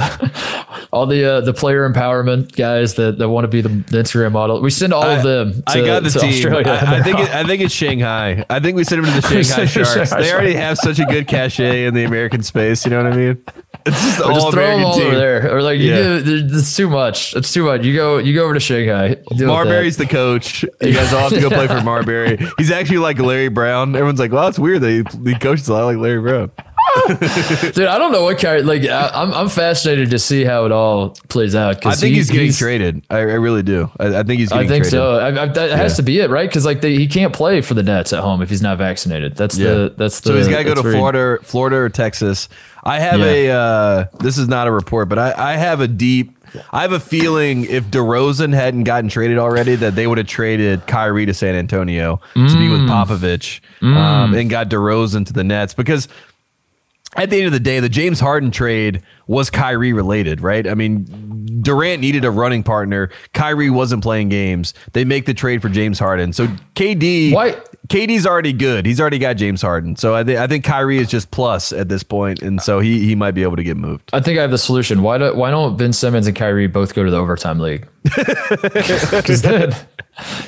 all the uh, the player empowerment guys that, that want to be the, the Instagram model. We send all I, of them. To, I got the team. Australia. I, I think it, I think it's Shanghai. I think we send them to the Shanghai them Sharks. They already have such a good cachet in the American space. You know what I mean? It's just Or all just throw them American all team. over there, or like you Yeah. do, it's too much. It's too much. You go, you go over to Shanghai. Marbury's the coach. You guys all have to go play for Marbury. He's actually like Larry Brown. Everyone's like, "Well, it's weird that he, he coaches a lot like Larry Brown." dude. I don't know what Kyrie. Like, I, I'm, I'm fascinated to see how it all plays out. I think he- he's getting traded. I, I really do. I, I think he's getting traded. I think traded. so. I, I, that has to be it, right? Because like they, he can't play for the Nets at home if he's not vaccinated. That's Yeah. the that's the. so he's got to go to Florida, Florida or Texas. I have Yeah. a. Uh, this is not a report, but I, I have a deep. I have a feeling if DeRozan hadn't gotten traded already, that they would have traded Kyrie to San Antonio to be Mm. with Popovich um, and got DeRozan to the Nets because at the end of the day, the James Harden trade was Kyrie related, right? I mean, Durant needed a running partner. Kyrie wasn't playing games. They make the trade for James Harden. So KD, Why- KD's already good. He's already got James Harden. So I, think I think Kyrie is just plus at this point, and so he he might be able to get moved. I think I have the solution. Why do why don't Ben Simmons and Kyrie both go to the overtime league? Because then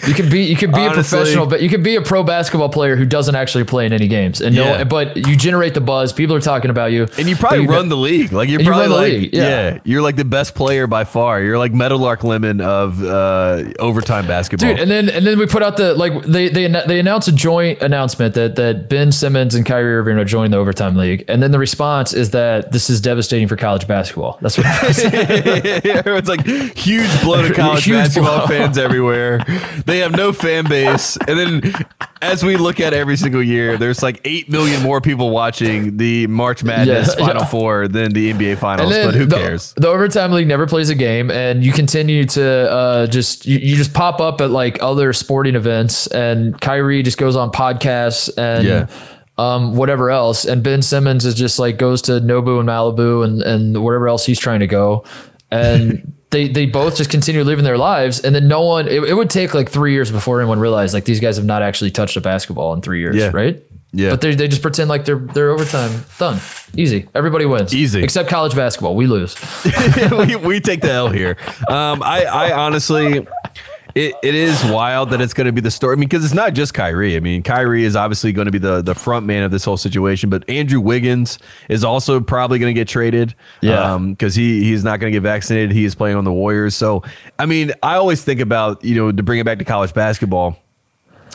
you can be you can be Honestly- a professional, but you can be a pro basketball player who doesn't actually play in any games, and Yeah. no, but you generate the buzz. People are talking about you, And you probably But run the league. Like you're And you probably like yeah. yeah. you're like the best player by far. You're like Meadowlark Lemon of uh, overtime basketball. Dude, and then and then we put out the like they they they announced a joint announcement that that Ben Simmons and Kyrie Irving are joining the overtime league, and then the response is that this is devastating for college basketball. That's what it's like huge blow to college Huge basketball blow. fans everywhere. They have no fan base. And then as we look at every single year, there's like 8 million more people watching the March Madness Yeah, Final yeah. Four than the NBA Finals. But who the, cares? The overtime league never plays a game, and you continue to uh, just you, you just pop up at like other sporting events, and Kyrie just goes on podcasts and Yeah. um, whatever else, and Ben Simmons is just like goes to Nobu and Malibu and and wherever else he's trying to go, and. They, they both just continue living their lives, and then no one. It, it would take like three years before anyone realized like these guys have not actually touched a basketball in three years, Yeah. right? Yeah. But they, they just pretend like they're they're overtime done, easy. Everybody wins, Easy. except college basketball. We lose. we, we take the L here. Um, I, I honestly, it, it is wild that it's going to be the story. I mean, because it's not just Kyrie. I mean, Kyrie is obviously going to be the the front man of this whole situation, but Andrew Wiggins is also probably going to get traded. Yeah. because he he's not going to get vaccinated. He is playing on the Warriors. So, I mean, I always think about you know to bring it back to college basketball.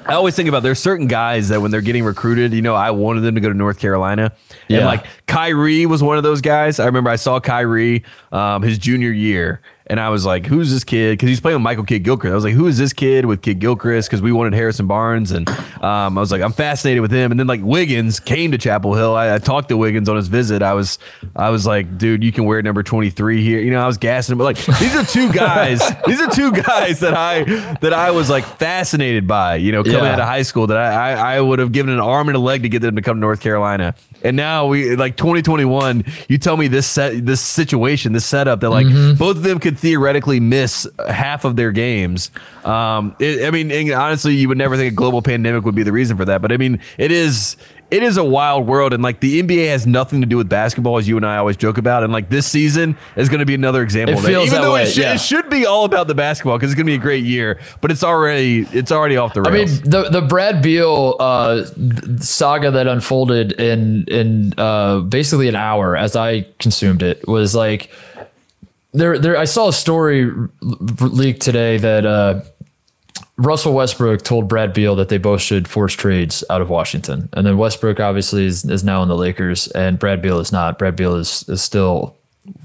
I always think about there's certain guys that when they're getting recruited, you know, I wanted them to go to North Carolina. And Yeah. like Kyrie was one of those guys. I remember I saw Kyrie um, his junior year. And I was like, "Who's this kid?" Because he's playing with Michael Kidd Gilchrist. I was like, "Who is this kid with Kidd Gilchrist?" Because we wanted Harrison Barnes, and um, I was like, "I'm fascinated with him." And then like Wiggins came to Chapel Hill. I, I talked to Wiggins on his visit. I was, I was like, "Dude, you can wear number 23 here." You know, I was gassing him. But like, these are two guys. these are two guys that I that I was like fascinated by. You know, coming Yeah. out of high school, that I, I I would have given an arm and a leg to get them to come to North Carolina. And now we like 2021. You tell me this set, this situation, this setup that like Mm-hmm. both of them could theoretically miss half of their games. Um, it, I mean, and honestly, you would never think a global pandemic would be the reason for that, but I mean, it is. it is a wild world, and like the NBA has nothing to do with basketball, as you and I always joke about. And like this season is going to be another example. It of that. feels Even that though way, it, should, yeah. it should be all about the basketball because it's going to be a great year, but it's already it's already off the road. I mean, the the Brad Beal uh, saga that unfolded in in uh, basically an hour as I consumed it was like there there. I saw a story leaked today that uh, Russell Westbrook told Brad Beal that they both should force trades out of Washington, and then Westbrook obviously is, is now in the Lakers, and Brad Beal is not. Brad Beal is is still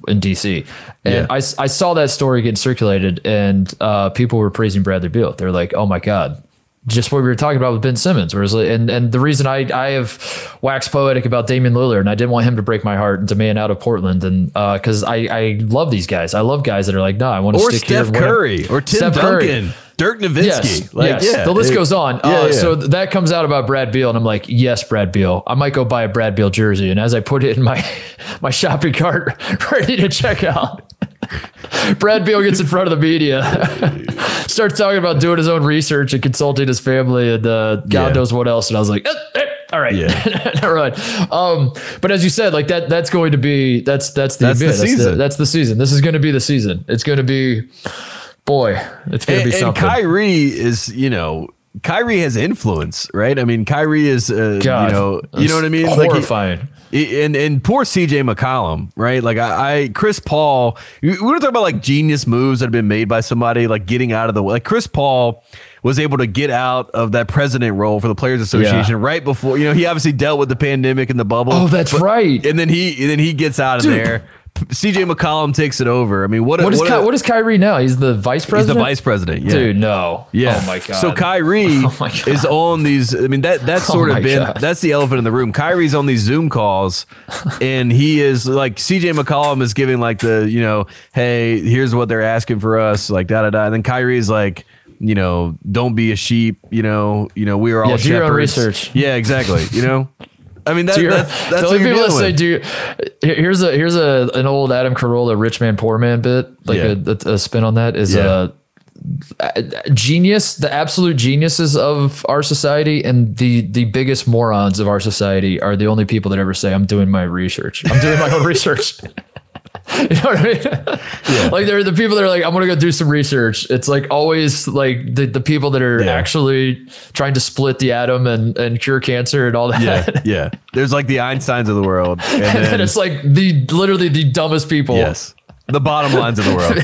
in DC. And Yeah. I, I saw that story get circulated, and uh, people were praising Bradley Beal. They're like, "Oh my god." Just what we were talking about with Ben Simmons, whereas and and the reason I I have waxed poetic about Damian Lillard and I didn't want him to break my heart and demand out of Portland and because I I love these guys I love guys that are like no I want to or stick here Steph win." Curry or Tim Steph Curry. Duncan, Dirk Nowitzki. Yes, like, yes. yeah, the list it- goes on. Yeah, uh, yeah. So th- that comes out about Brad Beal, and I'm like, yes, Brad Beal. I might go buy a Brad Beal jersey, and as I put it in my my shopping cart, ready to check out. Brad Beal gets in front of the media, starts talking about doing his own research and consulting his family and uh, God Yeah. knows what else. And I was like, eh, eh, all right, Yeah. all right. Um, but as you said, like that, that's going to be that's that's the That's the event. That's, season. that's the season. This is going to be the season. It's going to be, boy, it's going to and, be and something. Kyrie is, you know, Kyrie has influence, right? I mean, Kyrie is, uh, God, you know, you know what I mean? it's Like, he- Horrifying. and and poor CJ McCollum, right? Like I, I Chris Paul, we we were talking about like genius moves that have been made by somebody, like getting out of the way. Like Chris Paul was able to get out of that president role for the Players Association right before, you know, he obviously dealt with the pandemic and the bubble. Oh, that's right. And then he and then he gets out of Dude. there. CJ McCollum takes it over. I mean, what? a- What is what, Ky- a- what is Kyrie now? He's the vice president. He's the vice president. Yeah. Dude, no. Yeah. Oh my god. So Kyrie Oh is on these. I mean that that's Oh sort my of been God. that's the elephant in the room. Kyrie's on these Zoom calls, and he is like CJ McCollum is giving like the you know, hey, here's what they're asking for us, like da da da. And then Kyrie's like. You know, don't be a sheep. You know, you know, we are all Yeah, shepherds. research. Yeah, exactly. You know, I mean that, that's that's the what people that say do here's a here's a an old Adam Carolla rich man poor man bit like Yeah. a, a spin on that is Yeah. uh genius the absolute geniuses of our society and the the biggest morons of our society are the only people that ever say I'm doing my research I'm doing my own research you know what I mean like they're the people that are like I'm gonna go do some research it's like always like the, the people that are Yeah. actually trying to split the atom and and cure cancer and all that Yeah, yeah. There's like the Einsteins of the world, and and then then it's like the literally the dumbest people. yes, the bottom lines of the world.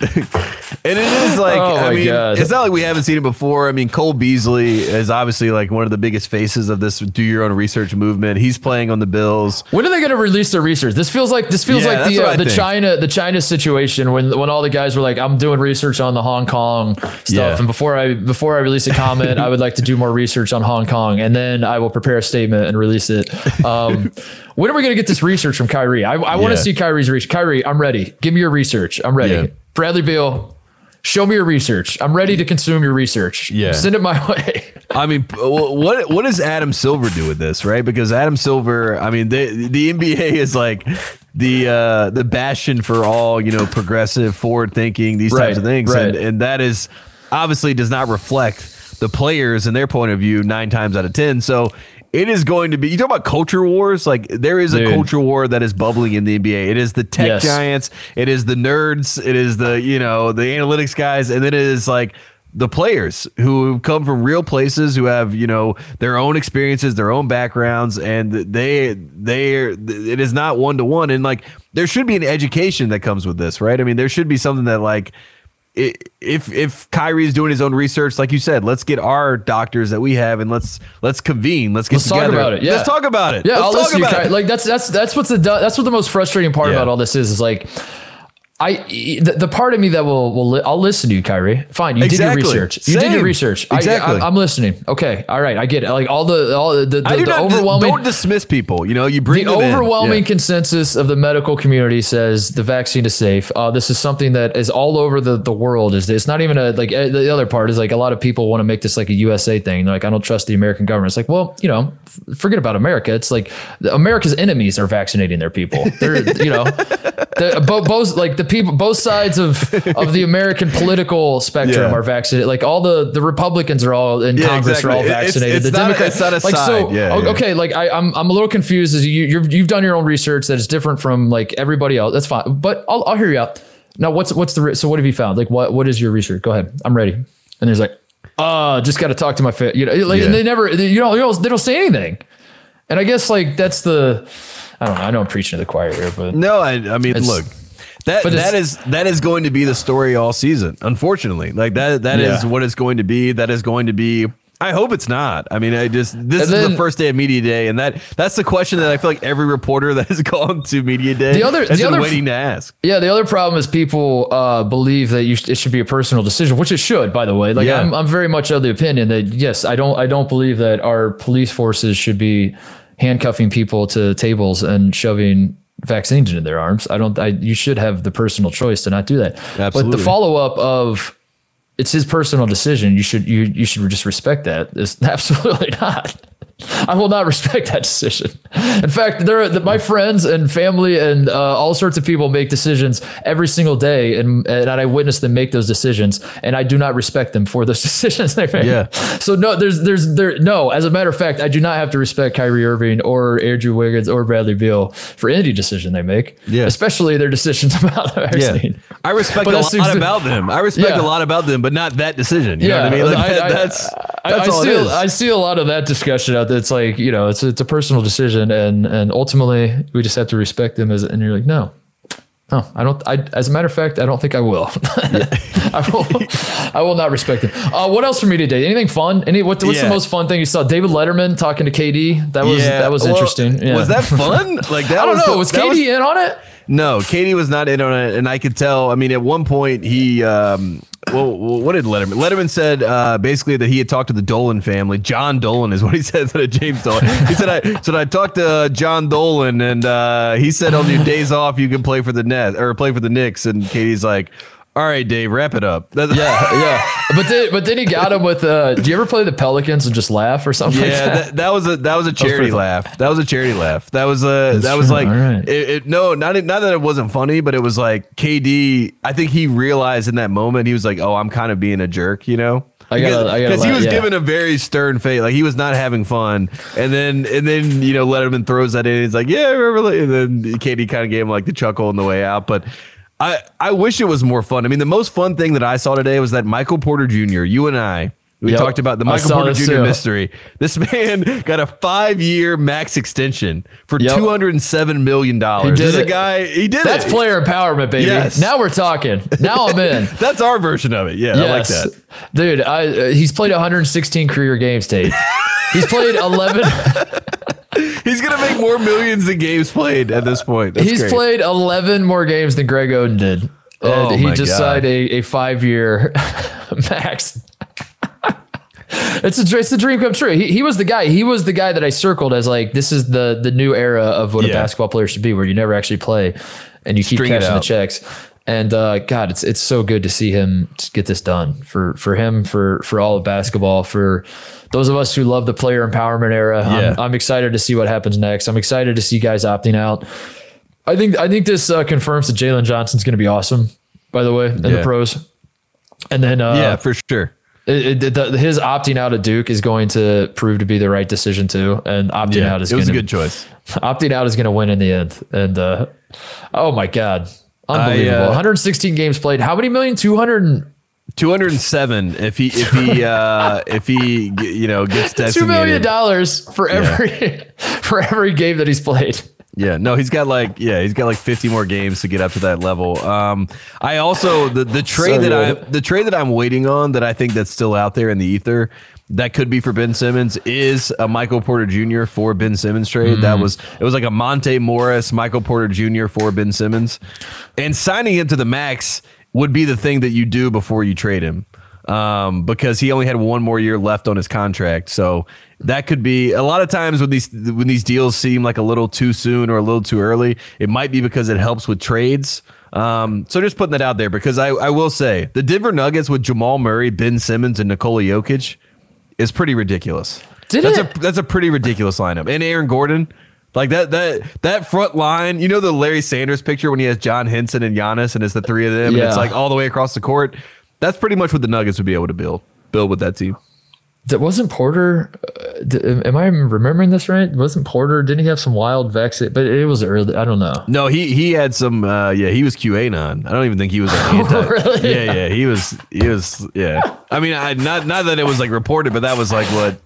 And it is like, Oh I mean, God. it's not like we haven't seen it before. I mean, Cole Beasley is obviously like one of the biggest faces of this do your own research movement. He's playing on the Bills. when are they going to release their research? This feels like this feels Yeah, like the uh, the think. China the China situation when when all the guys were like, I'm doing research on the Hong Kong stuff, Yeah. and before I before I release a comment, I would like to do more research on Hong Kong, and then I will prepare a statement and release it. Um, when are we going to get this research from Kyrie? I, I want to Yeah. see Kyrie's research. Kyrie, I'm ready. Give me your research. I'm ready. Bradley Beal. Show me your research. I'm ready to consume your research. Yeah. Send it my way. I mean, what what does Adam Silver do with this, right? Because Adam Silver, I mean, the the NBA is like the uh the bastion for all you know progressive, forward thinking, these Right, types of things, right. and and that is obviously does not reflect the players and their point of view nine times out of ten. So. It is going to be. You talk about culture wars. Like there is a culture war that is bubbling in the NBA. It is the tech Yes. giants. It is the nerds. It is the you know the analytics guys, and then it is like the players who come from real places who have you know their own experiences their own backgrounds and they they it is not one to one and like there should be an education that comes with this right i mean there should be something that like if if Kyrie's doing his own research, like you said, let's get our doctors that we have and let's let's convene. Let's get Let's talk together. about it, yeah. Let's talk about it. Yeah, let's I'll talk listen to you. about Ky- it. Like that's that's that's what's the that's what the most frustrating part Yeah. about all this is. Is like. I the, the part of me that will will li- I'll listen to you, Kyrie. Fine, you Exactly. did your research. You did your research. Exactly. I, I, am listening. Okay, all right, I get it. Like all the all the, the, the not overwhelming don't dismiss people. You know, you bring the overwhelming Yeah. consensus of the medical community says the vaccine is safe. Uh, this is something that is all over the, the world. Is it's not even a like eh, the other part is like a lot of people want to make this like a USA thing. They're Like I don't trust the American government. It's like well you know forget about America. It's like America's enemies are vaccinating their people. They're you know the, bo- both like the people, both sides of of the American political spectrum Yeah. are vaccinated. Like all the the Republicans are all in Yeah, Congress are all exactly. It's- vaccinated. it's the not Democrats, not a like so. side. Yeah, yeah. okay, like I, I'm I'm a little confused. As you you're, you've done your own research that is different from like everybody else. That's fine, but I'll I'll hear you out. Now, what's what's the so what have you found? Like what what is your research? Go ahead, I'm ready. And there's like, uh, just got to talk to my. You know, like, and they never, they, you know, you know, they don't say anything. And I guess like that's the, I don't know. I know I'm preaching to the choir here, but No, I, I mean, look, that but that is that is going to be the story all season. Unfortunately, like that that is Yeah. what it's going to be. That is going to be. I hope it's not. I mean, I just this is the first day of media day, and that that's the question that I feel like every reporter that has gone to media day The other- has the been other- waiting to ask. Yeah, the other problem is people uh, believe that you sh- it should be a personal decision, which it should, by the way. Like Yeah. I'm, I'm very much of the opinion that yes, I don't, I don't believe that our police forces should be handcuffing people to tables and shoving vaccines into their arms. I don't. I you should have the personal choice to not do that. Absolutely. But the follow up of it's his personal decision. You should you you should just respect that. It's absolutely not. I will not respect that decision. In fact, there are my friends and family and uh, all sorts of people make decisions every single day, and and I witness them make those decisions, and I do not respect them for those decisions they make. Yeah. So no, there's there's there no. As a matter of fact, I do not have to respect Kyrie Irving or Andrew Wiggins or Bradley Beal for any decision they make. Yeah. Especially their decisions about the Yeah, vaccine. I respect But a lot to- about them. I respect Yeah. a lot about them, but not that decision. You know what I mean? Like, I- that- I- that's I, that's I all see. I see a lot of that discussion out It's like you know, it's it's a personal decision, and and ultimately we just have to respect them. As and you're like, no, no, I don't. I as a matter of fact, I don't think I will. I will. I will not respect them. Uh, what else for me today? Anything fun? Any what, what's Yeah. the most fun thing you saw? David Letterman talking to KD. That was that was well, interesting. Yeah. Was that fun? Like that I don't was know. the- was KD in on it? No, KD was not in on it, and I could tell. I mean, at one point he, um, well, what did Letterman? Letterman said uh, basically that he had talked to the Dolan family. John Dolan is what he said to James Dolan. He said, "I said I talked to uh, John Dolan, and uh, he said on your days off you can play for the net or play for the Knicks." And KD's like, "All right, Dave, wrap it up." Yeah, yeah. But then, but then he got him with. Uh, do you ever play the Pelicans and just laugh or something? like Yeah, that? that, that was a that was a charity laugh. That was a charity laugh. That was a that was true. like right. it, it, no, not not that it wasn't funny, but it was like KD. I think he realized in that moment he was like, "Oh, I'm kind of being a jerk," you know. I gotta- I gotta Because he was yeah. given a very stern face, like he was not having fun, and then and then you know Letterman throws that in. He's like, "Yeah, I remember," and then KD kind of gave him like the chuckle on the way out, but. I, I wish it was more fun. I mean, the most fun thing that I saw today was that Michael Porter Jr., you and I, we Yep. talked about the Michael Porter Jr. too. mystery. This man got a five year max extension for Yep. two hundred and seven million dollars. He did a guy. He did That's it. player empowerment, baby. Yes. Now we're talking. Now I'm in. That's our version of it. Yeah, I like that. Dude, I, uh, he's played 116 career games, Tate. He's played 11. He's gonna make more millions than games played at this point. That's he's great. played 11 more games than Greg Oden did. And Oh he just God. signed a, a five year max. It's a, it's a dream come true. He, he was the guy. He was the guy that I circled as like this is the the new era of what a basketball player should be, where you never actually play and you keep String cashing the checks. And uh, God, it's it's so good to see him get this done for for him for for all of basketball for those of us who love the player empowerment era. Yeah. I'm, I'm excited to see what happens next. I'm excited to see guys opting out. I think I think this uh, confirms that Jalen Johnson's going to be awesome. By the way, in the pros, and then uh, yeah, for sure. it, it, the, his opting out of Duke is going to prove to be the right decision too, and opting Yeah, out is it was a gonna, good choice. opting out is going to win in the end. And uh, oh my god, unbelievable! I, uh, 116 games played. How many million? 200. Two hundred and seven. If he if he uh if he you know gets Two million dollars for every for every game that he's played. Yeah, no, he's got like yeah, he's got like 50 more games to get up to that level. Um, I also the the trade So that I the trade that I'm waiting on that I think that's still out there in the ether that could be for Ben Simmons is a Michael Porter Jr. for Ben Simmons trade. Mm. That was it was like a Monte Morris, Michael Porter Jr. for Ben Simmons, and signing him to the max would be the thing that you do before you trade him um, because he only had one more year left on his contract. So that could be a lot of times when these when these deals seem like a little too soon or a little too early. It might be because it helps with trades. Um, so just putting that out there because I, I will say the Denver Nuggets with Jamal Murray, Ben Simmons, and Nikola Jokic is pretty ridiculous. Did that's it? a that's a pretty ridiculous lineup. And Aaron Gordon. Like that that that front line, you know the Larry Sanders picture when he has John Henson and Giannis and it's the three of them and it's like all the way across the court. That's pretty much what the Nuggets would be able to build build with that team. That wasn't Porter. Uh, am I remembering this right? Wasn't Porter? Didn't he have some wild vaccine? But it was early. I don't know. No, he he had some uh yeah, he was QAnon. I don't even think he was an anti. Really? Yeah, yeah, he was he was yeah. I mean, I not not that it was like reported, but that was like what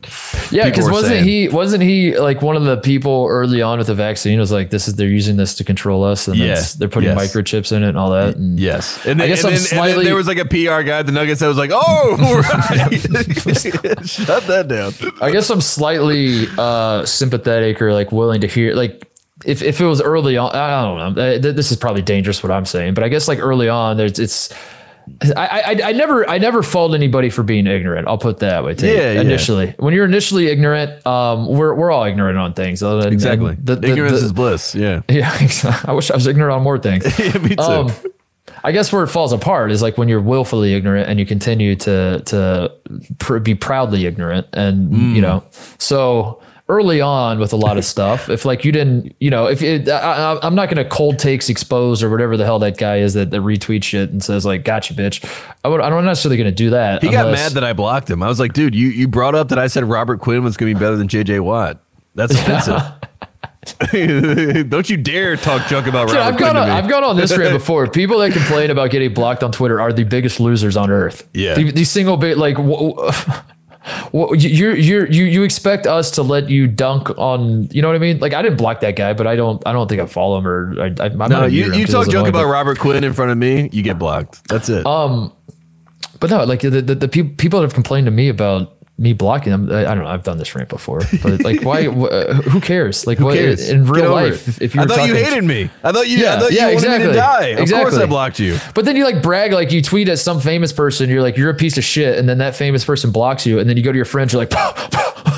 Yeah, because wasn't saying. he wasn't he like one of the people early on with the vaccine was like this is they're using this to control us and that's- they're putting yes. microchips in it and all that. And Yes, and then, I guess and I'm then slightly- there was like a PR guy at the Nuggets that was like, "Oh, right, shut that down." I guess I'm slightly uh, sympathetic or like willing to hear like if, if it was early on. I don't know. Uh, This is probably dangerous what I'm saying, but I guess like early on, there's it's. I, I I never I never fault anybody for being ignorant. I'll put that way. Yeah, yeah. Initially, when you're initially ignorant, um, we're we're all ignorant on things. Exactly. the- the- Ignorance the- is bliss. Yeah. Yeah, exactly. I wish I was ignorant on more things. yeah, me too. Um, I guess where it falls apart is like when you're willfully ignorant and you continue to to pr- be proudly ignorant, and Mm. you know, so early on with a lot of stuff, if like you didn't, you know, if it, I, I- I'm not going to cold takes expose or whatever the hell that guy is that, that retweets shit and says like, "Gotcha, bitch." I would, I'm not necessarily going to do that. he got mad that I blocked him. I was like, "Dude, you you brought up that I said Robert Quinn was going to be better than J.J. Watt. That's offensive." Don't you dare talk junk about Dude, Robert I've Quinn gone on. I've gone on this rant before. People that complain about getting blocked on Twitter are the biggest losers on earth. Yeah. The- these single bit like. wh- wh- Well, you you you you expect us to let you dunk on you know what I mean? Like I didn't block that guy, but I don't I don't think I follow him or I, I, might no, you, you talk junk about Robert Quinn in front of me, you get blocked. That's it. Um, But no, like the the, the peop- people that have complained to me about me blocking them. I, I don't know. I've done this rant before, but like, why? wh- who cares? Like, Who what cares? in real life? If, if you I thought you hated me. I thought you. I Yeah, thought you yeah, wanted me to exactly. die. Of course, I blocked you. But then you like brag, like you tweet at some famous person, you're like, you're a piece of shit, and then that famous person blocks you, and then you go to your friends, you're like,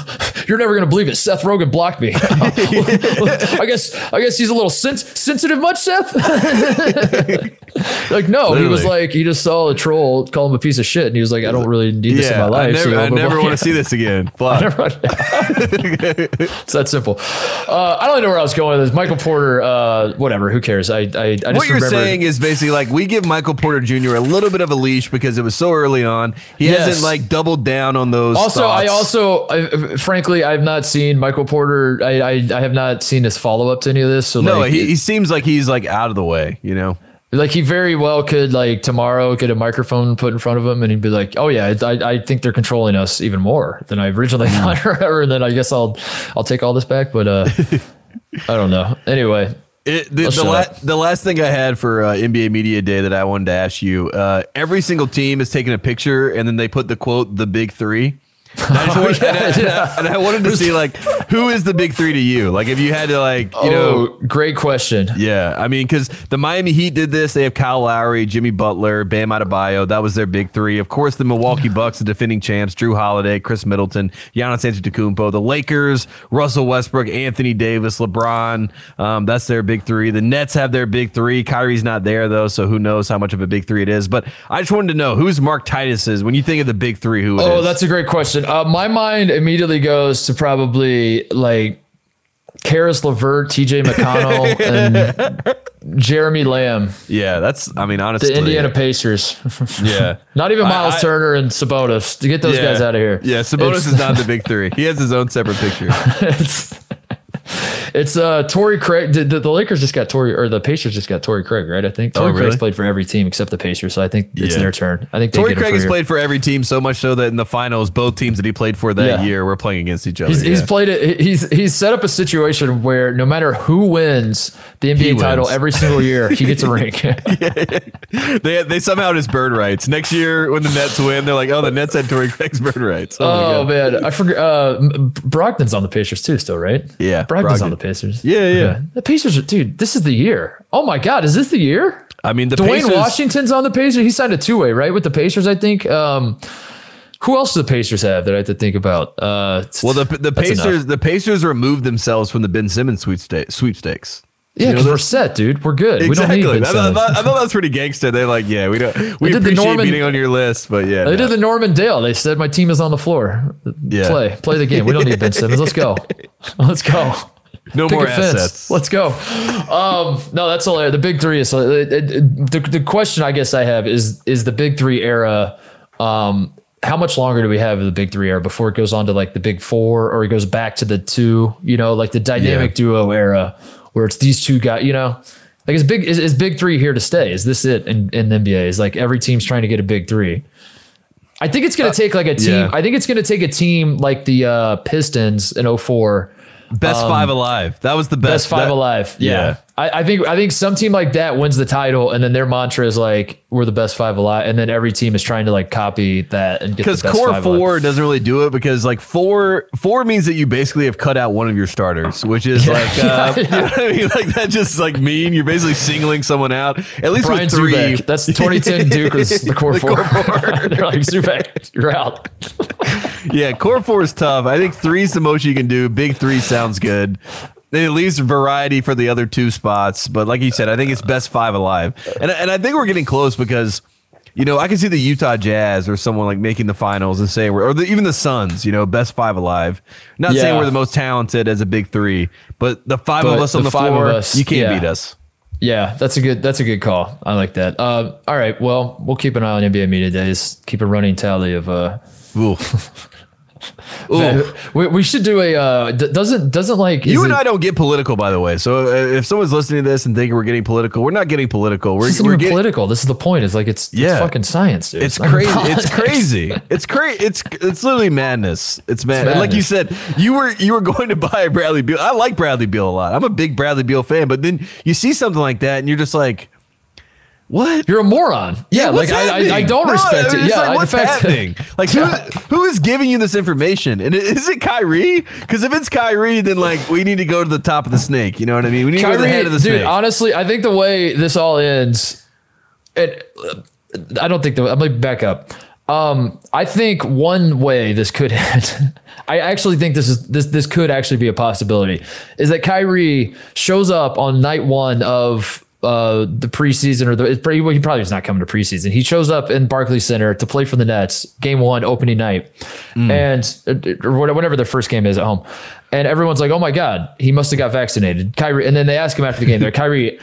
you're never gonna believe it. Seth Rogen blocked me. I guess I guess he's a little sens- sensitive, much, Seth. like no, he was like he just saw a troll call him a piece of shit, and he was like, I don't really need this in my life. I never, so I never want to see this again. It's that simple. Uh, I don't know where I was going with this. Michael Porter, uh, whatever. Who cares? I I, I just what you're saying is basically like we give Michael Porter Jr. a little bit of a leash because it was so early on. He Yes. hasn't like doubled down on those. Also, I also, I, frankly, I've not seen Michael Porter. I, I, I have not seen his follow up to any of this. So no. like, he, he seems like he's like out of the way. You know. like he very well could like tomorrow get a microphone put in front of him and he'd be like, "Oh yeah, I, I think they're controlling us even more than I originally Hmm. thought." Or. And then I guess I'll I'll take all this back. But uh, I don't know. Anyway, It, the, the, la- the last thing I had for uh, NBA Media Day that I wanted to ask you uh, every single team is taking a picture and then they put the quote, the big three. And I, just wanted, and, I, and I- and I wanted to see, like, who is the big three to you? Like, if you had to, like, you know, oh, great question. yeah, I mean, because the Miami Heat did this. They have Kyle Lowry, Jimmy Butler, Bam Adebayo. That was their big three. Of course, the Milwaukee Bucks, the defending champs, Jrue Holiday, Khris Middleton, Giannis Antetokounmpo. The Lakers, Russell Westbrook, Anthony Davis, LeBron. Um, that's their big three. The Nets have their big three. Kyrie's not there though, so who knows how much of a big three it is. But I just wanted to know who's Mark Titus's when you think of the big three. Who? it Oh, is? that's a great question. Uh, my mind immediately goes to probably like Caris LeVert, TJ McConnell, and Jeremy Lamb, yeah. That's I mean, honestly, the Indiana Pacers. Yeah. Not even Miles I- Turner and Sabonis to get those guys out of here. Yeah, Sabonis It's- is not the big three. He has his own separate picture. it's it's uh Torrey Craig. The, the, the Lakers just got Torrey, or the Pacers just got Torrey Craig, right? I think Torrey Oh, really? Craig's played for every team except the Pacers, so I think it's Yeah. their turn. I think Torrey Craig has here. played for every team so much so that in the finals, both teams that he played for that Yeah. year were playing against each other. He's, he's played it. He's he's set up a situation where no matter who wins the NBA He title wins. every single year, he gets a ring. they they somehow his bird rights. Next year when the Nets win, they're like, oh, the Nets had Torrey Craig's bird rights. Oh, oh man, I forgot. Uh, Brogdon's on the Pacers too, still right? Yeah, Brogdon. on the Pacers. Yeah, yeah. Okay. The Pacers are, dude. This is the year. Oh my God, is this the year? I mean, the Duane Pacers, Washington's on the Pacers. He signed a two way, right, with the Pacers. I think. Um, who else do the Pacers have that I have to think about? Uh, Well, the the Pacers enough. the Pacers removed themselves from the Ben Simmons sweepsta- sweepstakes. yeah, You know because we're set, dude. We're good. Exactly. We don't I, need Ben thought, Simmons. I thought that's pretty gangster. They're like, yeah, we don't. We did the appreciate Norman- being on your list, but yeah, They no. did the Norman Dale. They said my team is on the floor. Yeah. Play, play the game. We don't need Ben Simmons. Let's go. Let's go. No Pick more assets. Let's go. Um, no, that's hilarious. The big three is uh, the the question I guess I have is is the big three era. Um, how much longer do we have of the big three era before it goes on to like the big four or it goes back to the two? You know, like the dynamic Yeah. duo era where it's these two guys. You know, like is big is, is big three here to stay? Is this it in, in the NBA? Is like every team's trying to get a big three. I think it's going to take like a team. yeah. I think it's going to take a team like the uh, Pistons in 04 Best five alive. That was the best. Um, Best five that- alive. Yeah. yeah. I, I think I think some team like that wins the title, and then their mantra is like we're the best five alive, and then every team is trying to like copy that and get the Because core four alive. doesn't really do it because like four four means that you basically have cut out one of your starters, which is like uh, you know what I mean? Like that just like mean. You're basically singling someone out. At least Brian with three. Zoubek. That's 2010 Duke was the core The four. core four. They're like Zoubek, you're out. Yeah, core four is tough. I think three is the most you can do. Big three sounds good. It leaves variety for the other two spots, but like you said, I think it's best five alive, and and I think we're getting close because. You know, I can see the Utah Jazz or someone like making the finals and saying, we're, or the, even the Suns, you know, best five alive. Not saying we're the most talented as a big three, but the five But of us on the the, floor, us, you can't yeah. beat us. Yeah, that's a good that's a good call. I like that. Uh, all right, well, we'll keep an eye on NBA media days. Keep a running tally of uh, Ooh. Ooh. we, we should do a uh, doesn't doesn't like You and it- I don't get political, by the way. So uh, if someone's listening to this and thinking we're getting political, we're not getting political. We're, This we're getting, political. This is the point. It's like it's, it's Yeah. fucking science, dude. It's not crazy. politics. It's crazy. It's crazy. It's it's literally madness. It's mad. It's And like you said, you were you were going to buy Bradley Beal. I like Bradley Beal a lot. I'm a big Bradley Beal fan. But then you see something like that, and you're just like, what? You're a moron. Yeah, What's like I, I, I don't No, respect it. Yeah, like, I- what's fact- happening? Like who who is giving you this information? And is it Kyrie? Because if it's Kyrie, then like we need to go to the top of the snake. You know what I mean? We need to go to the head of the dude, snake. honestly, I think the way this all ends, it, I don't think that. I'm gonna back up. Um, I think one way this could end. I actually think this is this this could actually be a possibility. Is that Kyrie shows up on night one of uh, the preseason or the well, he probably is not coming to preseason. He shows up in Barclays Center to play for the Nets, game one, opening night, and or whatever their first game is at home. And everyone's like, "Oh my god, he must have got vaccinated." Kyrie, and then they ask him after the game, "They're Kyrie,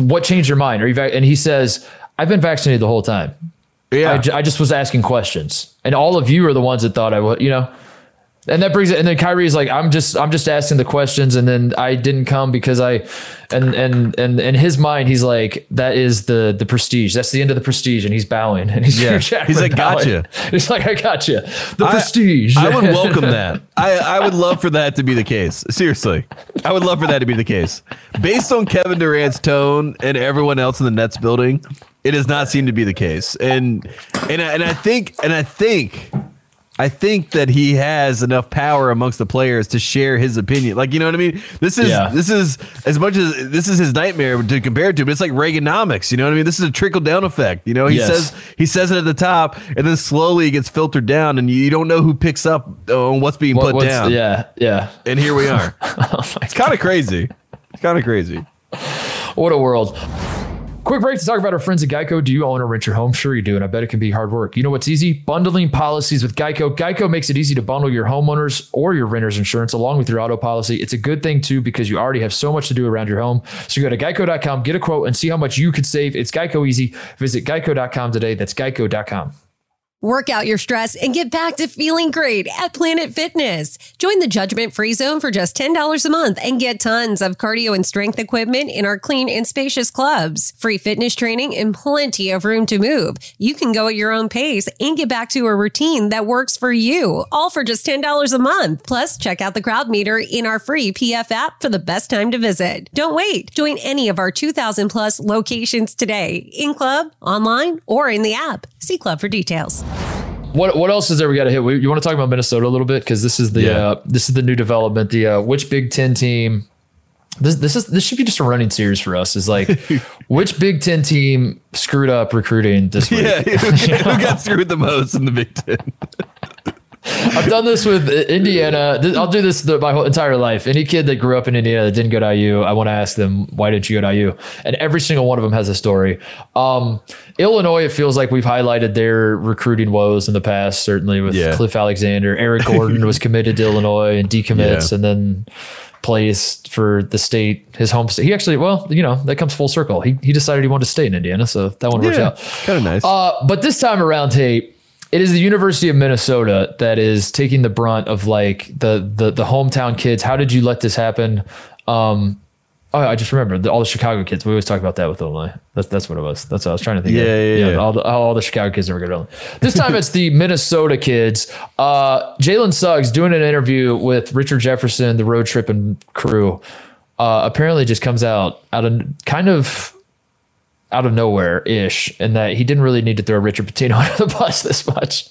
what changed your mind?" Are you vac-? and he says, "I've been vaccinated the whole time. yeah. I, I just was asking questions, and all of you are the ones that thought I would, you know." And that brings it. And then Kyrie's like, "I'm just, I'm just asking the questions." And then I didn't come because I, and and and in his mind, he's like, "That is the the prestige. That's the end of the prestige." And he's bowing. And he's Yeah. He's like, bowing. "Gotcha." He's like, "I gotcha. The I- prestige. I would welcome that. I, I would love for that to be the case. Seriously. I would love for that to be the case. Based on Kevin Durant's tone and everyone else in the Nets building, it does not seem to be the case. And and I, and I think and I think I think that he has enough power amongst the players to share his opinion. Like, you know what I mean? This is Yeah. this is as much as this is his nightmare to compare it to, but it's like Reaganomics. You know what I mean? This is a trickle down effect. You know, he Yes. says he says it at the top, and then slowly it gets filtered down, and you, don't know who picks up on what's being What- put what's- down. Yeah, yeah. And here we are. Oh it's kind of crazy. It's kind of crazy. What a world. Quick break to talk about our friends at Geico. Do you own or rent your home? Sure you do, and I bet it can be hard work. You know what's easy? Bundling policies with Geico. Geico makes it easy to bundle your homeowners or your renter's insurance along with your auto policy. It's a good thing too because you already have so much to do around your home. So go to geico.com, get a quote, and see how much you could save. It's Geico easy. Visit geico.com today. That's geico.com. Work out your stress and get back to feeling great at Planet Fitness. Join the judgment free zone for just $10 a month and get tons of cardio and strength equipment in our clean and spacious clubs. Free fitness training and plenty of room to move. You can go at your own pace and get back to a routine that works for you, all for just $10 a month. Plus, check out the crowd meter in our free PF app for the best time to visit. Don't wait. Join any of our 2,000 plus locations today, in club, online, or in the app. See club for details. What what else is there we got to hit? We- You want to talk about Minnesota a little bit because this is the Yeah. uh, this is the new development. The uh, which Big Ten team? This this is this should be just a running series for us. Is like which Big Ten team screwed up recruiting this week? Yeah, who got screwed the most in the Big Ten? I've done this with Indiana. I'll do this my whole entire life. Any kid that grew up in Indiana that didn't go to IU, I want to ask them, why didn't you go to IU? And every single one of them has a story. Um, Illinois, it feels like we've highlighted their recruiting woes in the past, certainly with Yeah. Cliff Alexander. Eric Gordon was committed to Illinois and decommits, Yeah. and then plays for the state, his home state. He actually, well, you know, that comes full circle. He he decided he wanted to stay in Indiana, so that one works out. kind of nice. Uh, but this time around, Tate, it is the University of Minnesota that is taking the brunt of like the the the hometown kids. How did you let this happen? Um, oh, I just remember the, all the Chicago kids. We always talk about that with Illinois. That's that's what it was. That's what I was trying to think. Yeah, of. yeah, yeah. All the all the Chicago kids never go to Illinois. This time it's the Minnesota kids. Uh, Jalen Suggs doing an interview with Richard Jefferson, the Road Trippin' crew. Uh, apparently, just comes out out of kind of out of nowhere ish, and that he didn't really need to throw Richard Pitino under the bus this much.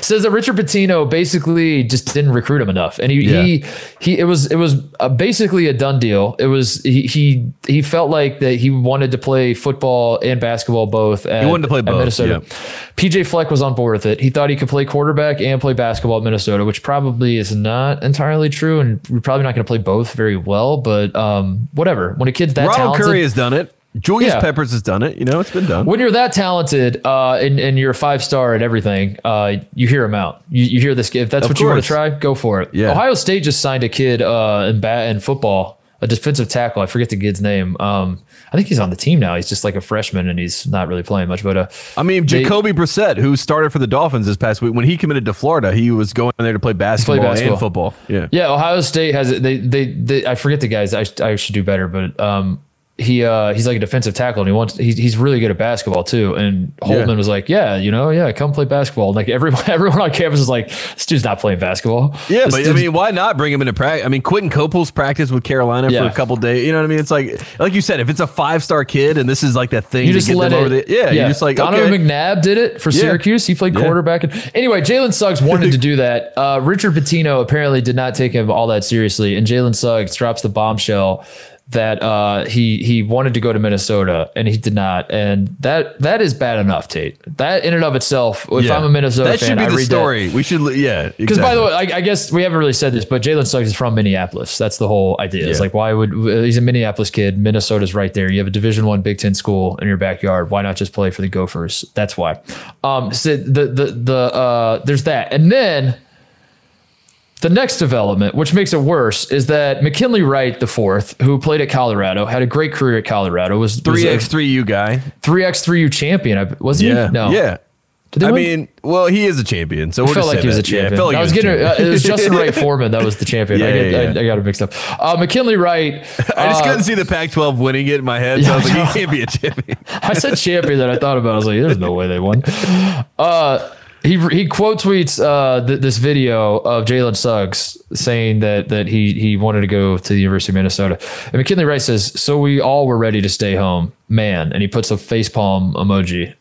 Says that Richard Pitino basically just didn't recruit him enough, and he Yeah. he he it was it was uh basically a done deal. It was he he he felt like that he wanted to play football and basketball both. At, He wanted to play both, Minnesota. yeah. PJ Fleck was on board with it. He thought he could play quarterback and play basketball at Minnesota, which probably is not entirely true, and we're probably not going to play both very well. But um, whatever. When a kid's that Ronald talented, Curry has done it. Julius Yeah. Peppers has done it. You know, it's been done. when you're that talented uh, and, and you're a five star at everything, uh, you hear him out. You, you hear this. If that's Of what you want to try, go for it. Yeah. Ohio State just signed a kid uh, in bat in football, a defensive tackle. I forget the kid's name. Um, I think he's on the team now. He's just like a freshman and he's not really playing much. But uh, I mean, They- Jacoby Brissett, who started for the Dolphins this past week, when he committed to Florida, he was going there to play basketball, basketball. and football. Yeah. Yeah, Ohio State has they they, they I forget the guys. I, I should do better, but um he uh he's like a defensive tackle and he wants he, he's really good at basketball too. And Holtman Yeah. was like, yeah, you know, yeah, come play basketball. And like everyone everyone on campus is like, this dude's not playing basketball. Yeah, This but I mean, why not bring him into practice? I mean, Quinton Coples practice with Carolina for a couple days. You know what I mean? It's like, like you said, if it's a five star kid and this is like that thing you just get let them it. over the yeah, you just like Donovan okay. McNabb did it for Syracuse. He played Yeah. quarterback. And, anyway, Jalen Suggs wanted to do that. Uh, Richard Pitino apparently did not take him all that seriously, and Jalen Suggs drops the bombshell that uh, he he wanted to go to Minnesota and he did not, and that that is bad enough, Tate. That in and of itself, if Yeah. I'm a Minnesota that fan, should be I the read story. We should, yeah, Because by the way, I, I guess we haven't really said this, but Jalen Suggs is from Minneapolis. That's the whole idea. It's like, why would he's a Minneapolis kid? Minnesota's right there. You have a Division One Big Ten school in your backyard. Why not just play for the Gophers? That's why. Um, so the the the uh, there's that, and then the next development, which makes it worse, is that McKinley Wright the fourth, who played at Colorado, had a great career at Colorado, was three X three U guy. three X three U champion. I- Was he? Yeah, No. yeah. I win? mean, well, he is a champion, so I we'll felt just like he was a that. Yeah, champion. I felt like I was was getting uh, it was Justin Wright Foreman that was the champion. I, Yeah, get, yeah, I. I got it mixed up. Uh, McKinley Wright. I just uh, couldn't see the Pac-12 winning it in my head, so I was like, he can't be a champion. I said champion that I thought about. I was like, there's no way they won. Uh, he he quote tweets uh, th- this video of Jalen Suggs saying that that he he wanted to go to the University of Minnesota. And McKinley Wright says, "So we all were ready to stay home, man." And he puts a facepalm emoji.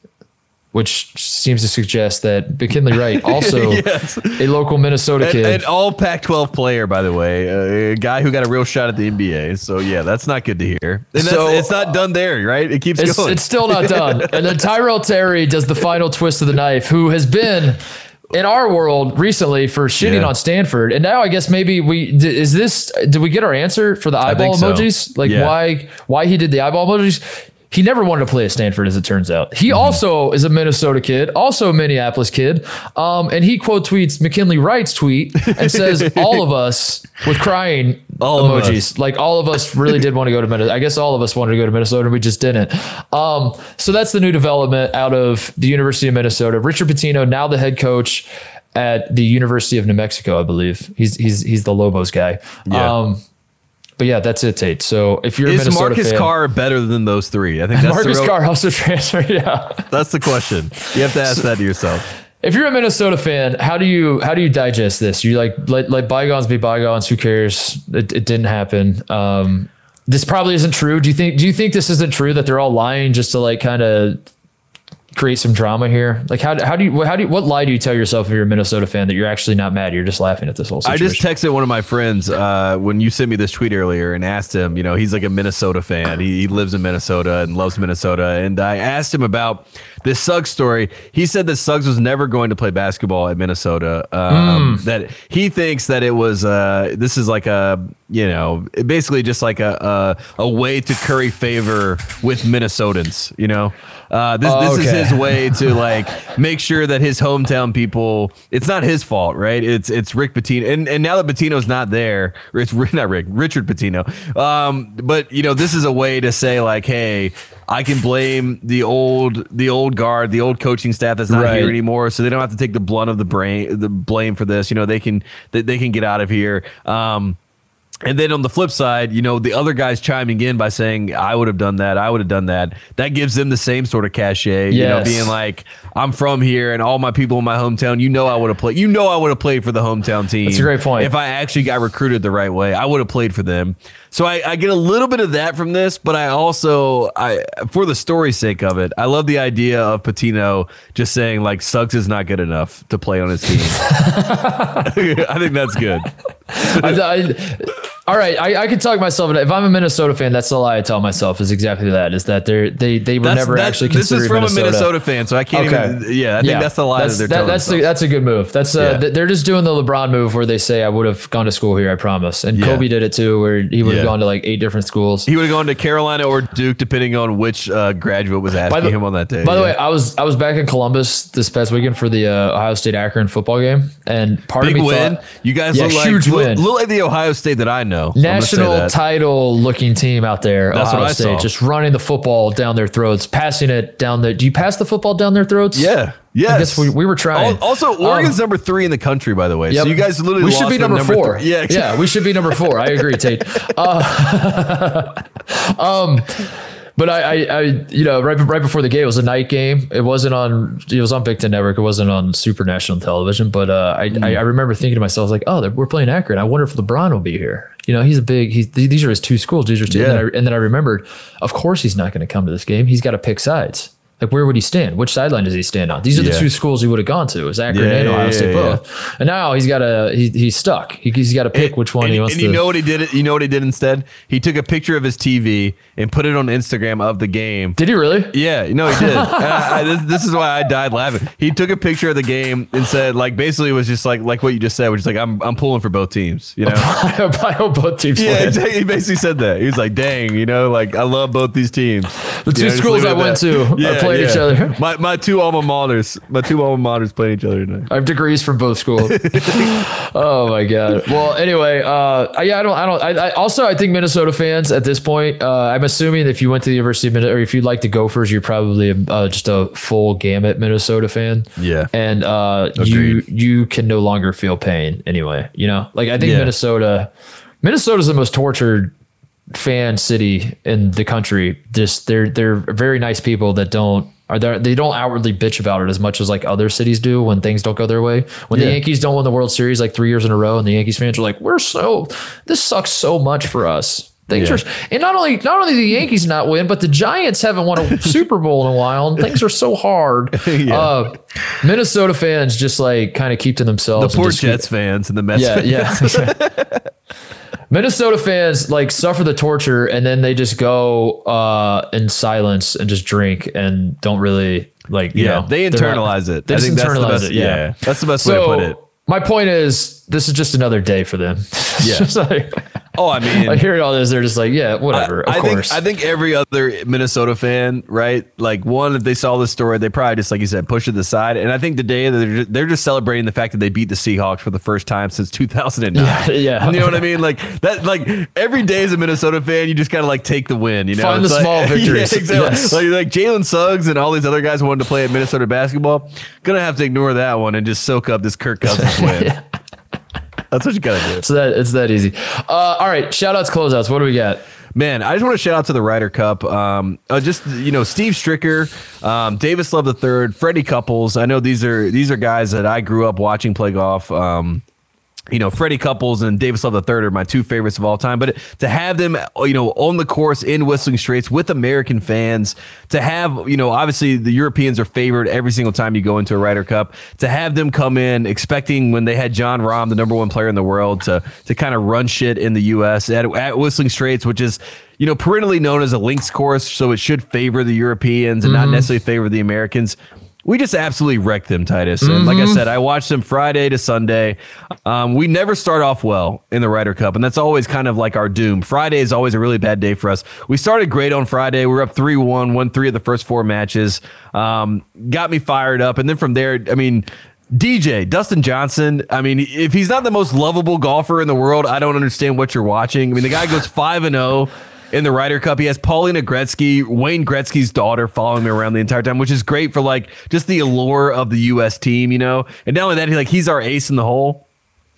Which seems to suggest that McKinley Wright, also Yes. a local Minnesota An, kid, an all Pac-12 player, by the way, a guy who got a real shot at the NBA. So yeah, that's not good to hear. And So- it's not done there, right? It keeps It's, going. it's still not done. and then Tyrell Terry does the final twist of the knife, who has been in our world recently for shitting Yeah. on Stanford. And now I guess maybe we is this did we get our answer for the eyeball so. emojis? Like Yeah. why why he did the eyeball emojis? He never wanted to play at Stanford, as it turns out. He Mm-hmm. also is a Minnesota kid, also a Minneapolis kid. Um, and he quote tweets McKinley Wright's tweet and says, All of us with crying All emojis. Like all of us really did want to go to Minnesota. I guess all of us wanted to go to Minnesota. And we just didn't. Um, so that's the new development out of the University of Minnesota. Richard Pitino, now the head coach at the University of New Mexico, I believe. He's he's he's the Lobos guy. Yeah. Um, but yeah, that's it, Tate. So if you're a is Minnesota Marcus fan, Carr better than those three? I think that's Marcus the real, Carr also transferred. Yeah. That's the question. You have to ask that to yourself. If you're a Minnesota fan, how do you how do you digest this? You like let, let bygones be bygones. Who cares? It, it didn't happen. Um, this probably isn't true. Do you think? Do you think this isn't true that they're all lying just to like kind of create some drama here? Like how, how do you how do you, what lie do you tell yourself if you're a Minnesota fan that you're actually not mad? You're just laughing at this whole I just texted one of my friends uh, when you sent me this tweet earlier and asked him, you know, he's like a Minnesota fan. He, he lives in Minnesota and loves Minnesota. And I asked him about this Suggs story. He said that Suggs was never going to play basketball at Minnesota. Um, That he thinks that it was, uh, this is like a, you know, basically just like a, a, a way to curry favor with Minnesotans, you know? Uh, this Oh, this okay. is his way to like make sure that his hometown people. It's not his fault, right? It's it's Rick Pitino, and and now that Pitino's not there, it's not Rick, Richard Pitino. Um, but you know, this is a way to say like, hey, I can blame the old the old guard, the old coaching staff that's not Right. here anymore, so they don't have to take the blunt of the brain, the blame for this. You know, they can they, they can get out of here. Um, and then on the flip side, you know, the other guys chiming in by saying, I would have done that. I would have done that. That gives them the same sort of cachet, you know, being like, I'm from here and all my people in my hometown, you know, I would have played, you know, I would have played for the hometown team. That's a great point. If I actually got recruited the right way, I would have played for them. So I, I get a little bit of that from this, but I also, I for the story's sake of it, I love the idea of Pitino just saying like Suggs is not good enough to play on his team. I think that's good. I, I, all right, I, I could talk myself. If I'm a Minnesota fan, that's the lie I tell myself is exactly that. Is that they're they they were That's- never that- actually this is from Minnesota. a Minnesota fan, so I can't even. Yeah, I think that's the lie That's, that they're that- telling that's, a, themselves. that's a good move. That's uh, Yeah. they're just doing the LeBron move where they say I would have gone to school here. I promise. And Yeah. Kobe did it too, where he would have Yeah. gone to like eight different schools. He would have gone to Carolina or Duke, depending on which uh, graduate was asking him on that day. By the way, I was I was back in Columbus this past weekend for the uh, Ohio State Akron football game, and part big of me win. thought you guys Yeah, look like huge look, win. look like the Ohio State that I know. I'm gonna say national title looking team out there. That's Ohio what I State saw. just running the football down their throats, passing it down the. Do you pass the football down their throats? Yeah. Yes. I guess we, we were trying. Al- Also, Oregon's Um, number three in the country, by the way. Yep. So you guys literally we should be the number, four. Yeah, yeah, we should be number four. I agree, Tate. Uh, um, but I, I, I, you know, right, right before the game, it was a night game. It wasn't on. It was on Big Ten Network. It wasn't on Super National Television. But uh, I, Hmm. I, I remember thinking to myself, like, oh, we're playing Akron. I wonder if LeBron will be here. You know, he's a big. He's these are his two schools. These are two. And, then I, and then I remembered, of course, he's not going to come to this game. He's got to pick sides. Like, where would he stand? Which sideline does he stand on? These are the two schools he would have gone to. Is Akron Yeah, and Ohio yeah, State yeah. both? And now he's got to. He, he's stuck. He, he's got to pick which one and, he wants and to. you know what he did? You know what he did instead? He took a picture of his TV and put it on Instagram of the game. Did he really? Yeah, no, he did. I, uh, I, this, this is why I died laughing. He took a picture of the game and said, like, basically, it was just like, like what you just said, which is like, I'm, I'm pulling for both teams. You know? I hope both teams yeah, exactly. he basically said that. He was like, dang, you know, like I love both these teams. The two You know, schools I went that. to are playing each other. My my two alma maters, my two alma maters playing each other tonight. I have degrees from both schools. oh my god. Well, anyway, uh, yeah, I don't, I don't. I, I also I think Minnesota fans at this point. Uh, I'm assuming if you went to the University of Minnesota or if you like the Gophers, you're probably uh, just a full gamut Minnesota fan. Yeah. and uh, you you can no longer feel pain anyway. You know, like I think Yeah. Minnesota, Minnesota's the most tortured fan city in the country. Just they're they're very nice people that don't are there they don't outwardly bitch about it as much as like other cities do when things don't go their way. When the Yankees don't win the World Series like three years in a row, and the Yankees fans are like, "We're so this sucks so much for us." Things Yeah. are, and not only not only the Yankees not win, but the Giants haven't won a Super Bowl in a while, and things are so hard. Yeah. uh, Minnesota fans just like kind of keep to themselves. The poor Jets fans and the Mets yeah, fans. yeah. Minnesota fans like suffer the torture and then they just go uh, in silence and just drink and don't really like. You Yeah, know, they internalize it. They I just think that's the internalize best- it. Yeah. yeah, that's the best way to put it. my point is, this is just another day for them. Yeah. like, Oh, I mean, I hear it all this, they're just like, yeah, whatever. I, of I think course. I think every other Minnesota fan, right? Like one, if they saw this story, they probably just like you said, push it aside. And I think today they're just, they're just celebrating the fact that they beat the Seahawks for the first time since 2009. Yeah, yeah. you know what I mean? Like that. Like every day as a Minnesota fan, you just gotta like take the win. You know, Find It's the like- small victories. Yeah, exactly. Yes. Like like Jalen Suggs and all these other guys wanted to play at Minnesota basketball, gonna have to ignore that one and just soak up this Kirk Cousins win. That's what you gotta do. So that it's that easy. Uh, all right, shout outs, closeouts. What do we got? Man, I just want to shout out to the Ryder Cup. Um, uh, just you know, Steve Stricker, um, Davis Love the third, Freddie Couples. I know these are these are guys that I grew up watching play golf. Um, you know, Freddie Couples and Davis Love III are my two favorites of all time. But to have them, you know, on the course in Whistling Straits with American fans, to have, you know, obviously the Europeans are favored every single time you go into a Ryder Cup. To have them come in expecting when they had Jon Rahm, the number one player in the world, to to kind of run shit in the U.S. at, at Whistling Straits, which is you know perennially known as a links course, so it should favor the Europeans and not mm-hmm. necessarily favor the Americans we just absolutely wrecked them, Titus. And like I Mm-hmm. said, I watched them Friday to Sunday. Um, we never start off well in the Ryder Cup, and that's always kind of like our doom. Friday is always a really bad day for us. We started great on Friday. We were up 3 1, won three of the first four matches. Um, got me fired up. And then from there, I mean, DJ, Dustin Johnson, I mean, if he's not the most lovable golfer in the world, I don't understand what you're watching. I mean, the guy goes 5 and 0 in the Ryder Cup. He has Paulina Gretzky, Wayne Gretzky's daughter, following me around the entire time, which is great for like just the allure of the U.S. team, you know. And not only that, he like he's our ace in the hole.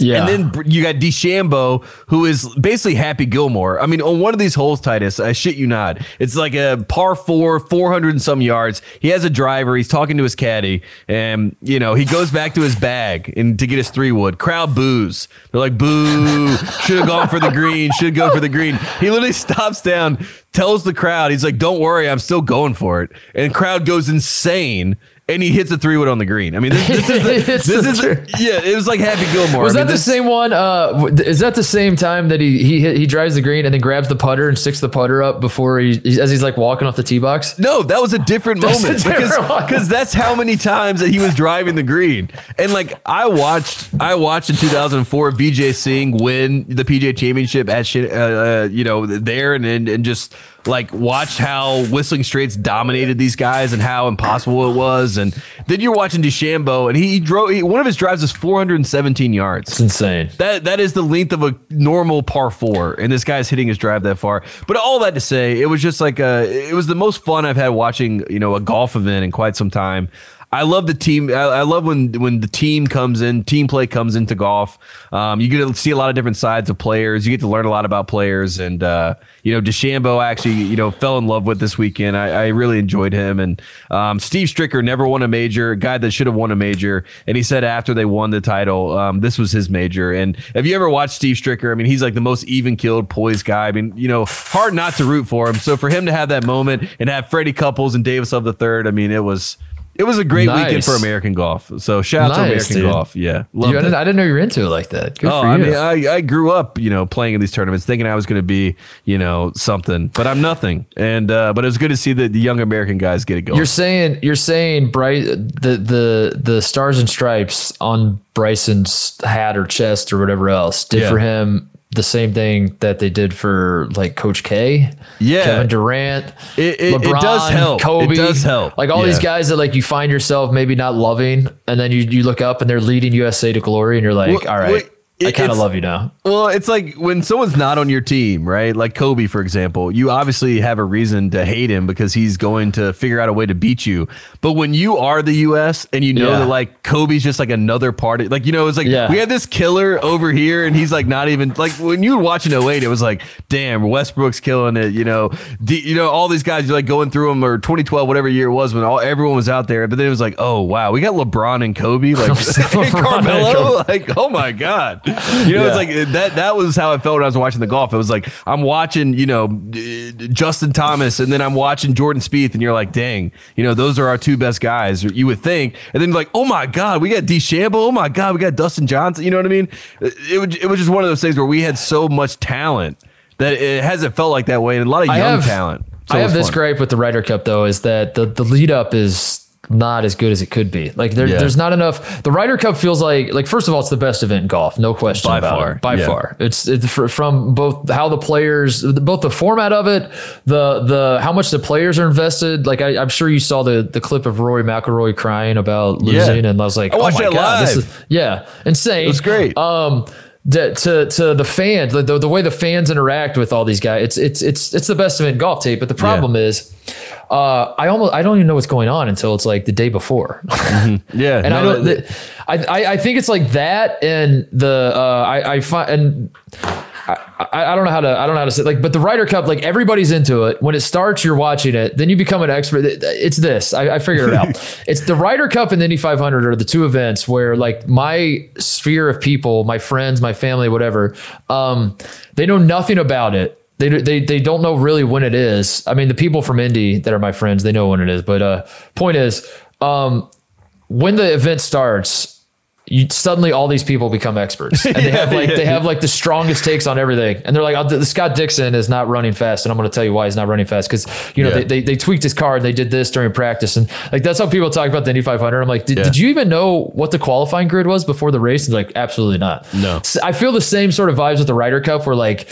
Yeah. And then you got DeChambeau, who is basically Happy Gilmore. I mean, on one of these holes, Titus, I shit you not, it's like a par four, 400 and some yards. He has a driver. He's talking to his caddy, and, you know, he goes back to his bag and to get his three wood. Crowd boos. They're like, boo, should have gone for the green, should go for the green. He literally stops down, tells the crowd, he's like, don't worry, I'm still going for it. And crowd goes insane. And he hits a three wood on the green. I mean, this, this is the, this the is truth. yeah. It was like Happy Gilmore. Was I mean, that the this- same one? Uh, is that the same time that he he hit, he drives the green and then grabs the putter and sticks the putter up before he as he's like walking off the tee box? No, that was a different That's a moment different because because that's how many times that he was driving the green. And like I watched, I watched in 2004 Vijay Singh win the PGA Championship at uh, uh, you know there and, and and just like watched how Whistling Straits dominated these guys and how impossible it was. And then you're watching DeChambeau and he, he drove he, one of his drives is 417 yards. It's insane. That that is the length of a normal par four, and this guy's hitting his drive that far. But all that to say, it was just like a, it was the most fun I've had watching, you know, a golf event in quite some time. I love the team. I, love when when the team comes in, team play comes into golf. Um, you get to see a lot of different sides of players. You get to learn a lot about players, and uh, you know, DeChambeau actually, you know, fell in love with this weekend. I, I really enjoyed him, and um, Steve Stricker never won a major, a guy that should have won a major, and he said after they won the title, um, this was his major. And have you ever watched Steve Stricker, I mean, he's like the most even killed, poised guy. I mean, you know, hard not to root for him. So for him to have that moment and have Freddie Couples and Davis of the third, I mean, it was. It was a great weekend for American golf. So shout out to American dude. golf. Yeah, Dude, loved I, I didn't know you were into it like that. Good Oh, I mean, I, I grew up, you know, playing in these tournaments, thinking I was going to be, you know, something, but I'm nothing. And uh, but it was good to see the, the young American guys get it going. You're saying you're saying bright the the the stars and stripes on Bryson's hat or chest or whatever else did Yeah. for him the same thing that they did for like Coach K, Yeah. Kevin Durant, It- it- it LeBron, does help. It Kobe, does help. Like all these guys that like you find yourself maybe not loving, and then you you look up and they're leading USA to glory, and you're like, Well, all right, I kind of love you now. Well, it's like when someone's not on your team, right? Like Kobe, for example, you obviously have a reason to hate him because he's going to figure out a way to beat you. But when you are the U.S. and you know Yeah. that like Kobe's just like another party, like you know, it's like Yeah. we have this killer over here, and he's like not even like when you were watching 08, it was like, damn, Westbrook's killing it. You know, D, you know all these guys you're like going through them or 2012, whatever year it was when all everyone was out there. But then it was like, oh wow, we got LeBron and Kobe, like LeBron and Carmelo, like oh my god, you know, it's like that that was how I felt when I was watching the golf. It was like I'm watching, you know, uh, Justin Thomas, and then I'm watching Jordan Spieth, and you're like, dang, you know, those are our two best guys. You would think, and then like, oh my god, we got DeChambeau. Oh my god, we got Dustin Johnson. You know what I mean? It, it was just one of those things where we had so much talent that it hasn't felt like that way, and a lot of young have talent. So I have this fun. gripe with the Ryder Cup though, is that the the lead up is not as good as it could be. Like there, Yeah. there's not enough. The Ryder Cup feels like like first of all, it's the best event in golf, no question By far, it. By yeah. far, it's it's fr- from both how the players, both the format of it, the the how much the players are invested. Like I, I'm sure you saw the the clip of Rory McIlroy crying about losing, and I was like, I oh my god, this is yeah, insane. It was great. um to, to to the fans the, the, the way the fans interact with all these guys it's it's it's it's the best event in golf tape but the problem is uh i almost i don't even know what's going on until it's like the day before. Yeah, and i don't that- th- I, I i think it's like that and the uh i i find and I, I don't know how to I don't know how to say like but the Ryder Cup like everybody's into it. When it starts you're watching it. Then you become an expert. It's this. I, I figured it out. It's the Ryder Cup and the Indy 500 are the two events where like my sphere of people my friends my family whatever um they know nothing about it. They, they, they don't know really when it is. I mean the people from Indy that are my friends they know when it is. But uh point is um when the event starts you suddenly all these people become experts. And they have like they have like the strongest takes on everything. And they're like oh, the Scott Dixon is not running fast and I'm going to tell you why he's not running fast. Because you know Yeah. they, they, they tweaked his car and they did this during practice and like that's how people talk about the Indy 500 I'm like did, Yeah. did you even know what the qualifying grid was before the race? And like absolutely not. No. I feel the same sort of vibes with the Ryder Cup where like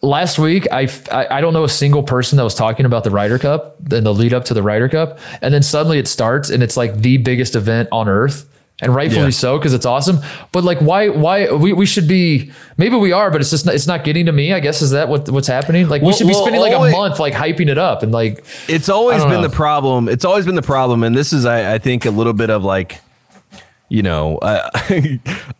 last week I, I I don't know a single person that was talking about the Ryder Cup and the lead up to the Ryder Cup and then suddenly it starts and it's like the biggest event on earth and rightfully Yeah. so because it's awesome but like why why we, we should be maybe we are but it's just not, it's not getting to me I guess is that what what's happening like we Well- should be well, spending like always- a month like hyping it up and like It's always been know. the problem. It's always been the problem, and this is, I, I think, a little bit of like, you know, I,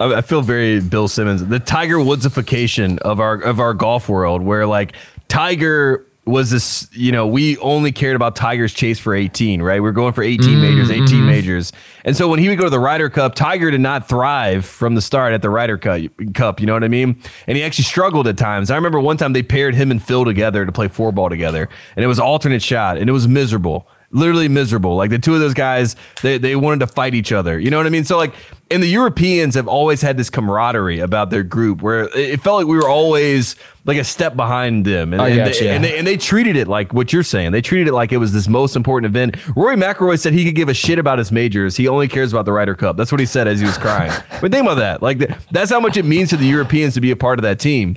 I feel very Bill Simmons, the Tiger Woodsification of our of our golf world, where like Tiger was this, you know, we only cared about Tiger's chase for 18, right? We are going for 18 mm-hmm, majors, 18 mm-hmm. majors. And so when he would go to the Ryder Cup, Tiger did not thrive from the start at the Ryder Cup, Cup, you know what I mean? And he actually struggled at times. I remember one time they paired him and Phil together to play four ball together, and it was alternate shot, and it was miserable literally miserable. Like the two of those guys, they, they wanted to fight each other. You know what I mean? So like, and the Europeans have always had this camaraderie about their group where it felt like we were always like a step behind them. And, and, they, and, they, and they treated it like what you're saying. They treated it like it was this most important event. Rory McIlroy said he could give a shit about his majors. He only cares about the Ryder Cup. That's what he said as he was crying. but think about that. Like that's how much it means to the Europeans to be a part of that team.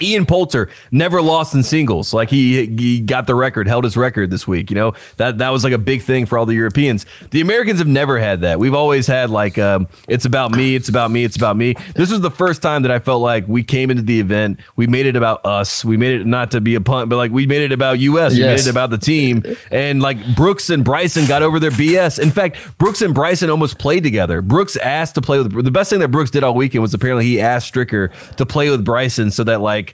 Ian Poulter never lost in singles. Like he he got the record, held his record this week. You know that that was like a big thing for all the Europeans. The Americans have never had that. We've always had like um, it's about me, it's about me, it's about me. This was the first time that I felt like we came into the event, we made it about us. We made it not to be a punt, but like we made it about US. We Yes. made it about the team. And like Brooks and Bryson got over their BS. In fact, Brooks and Bryson almost played together. Brooks asked to play with the best thing that Brooks did all weekend was apparently he asked Stricker to play with Bryson so that like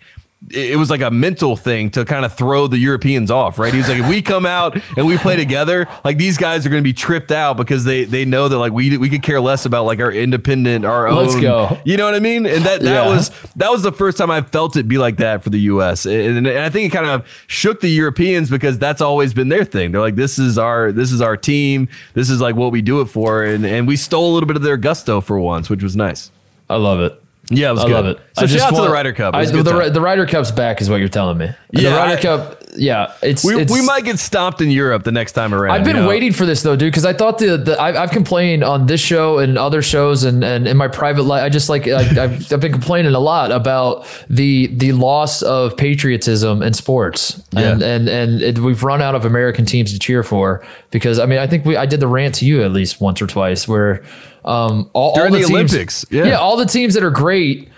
it was like a mental thing to kind of throw the Europeans off, right? He was like, if we come out and we play together, like these guys are going to be tripped out because they they know that like we we could care less about like our independent, our own. Let's go. You know what I mean? And that that Yeah. was that was the first time I felt it be like that for the U.S. And, and I think it kind of shook the Europeans because that's always been their thing. They're like, this is our this is our team. This is like what we do it for, and and we stole a little bit of their gusto for once, which was nice. I love it Yeah, it was I good. love it. So I shout just out to the Ryder Cup. It I, was a the, good time. Ry- the Ryder Cup's back is what you're telling me. Yeah, the Ryder I- Cup, yeah, it's We, it's we might get stomped in Europe the next time around. I've been you know? waiting for this though, dude, because I thought the, the I, I've complained on this show and other shows and, and in my private life. I just like I, I've, I've been complaining a lot about the the loss of patriotism in sports, and and and it, we've run out of American teams to cheer for. Because I mean, I think we I did the rant to you at least once or twice where um all, During all the teams, Olympics, yeah. all the teams that are great.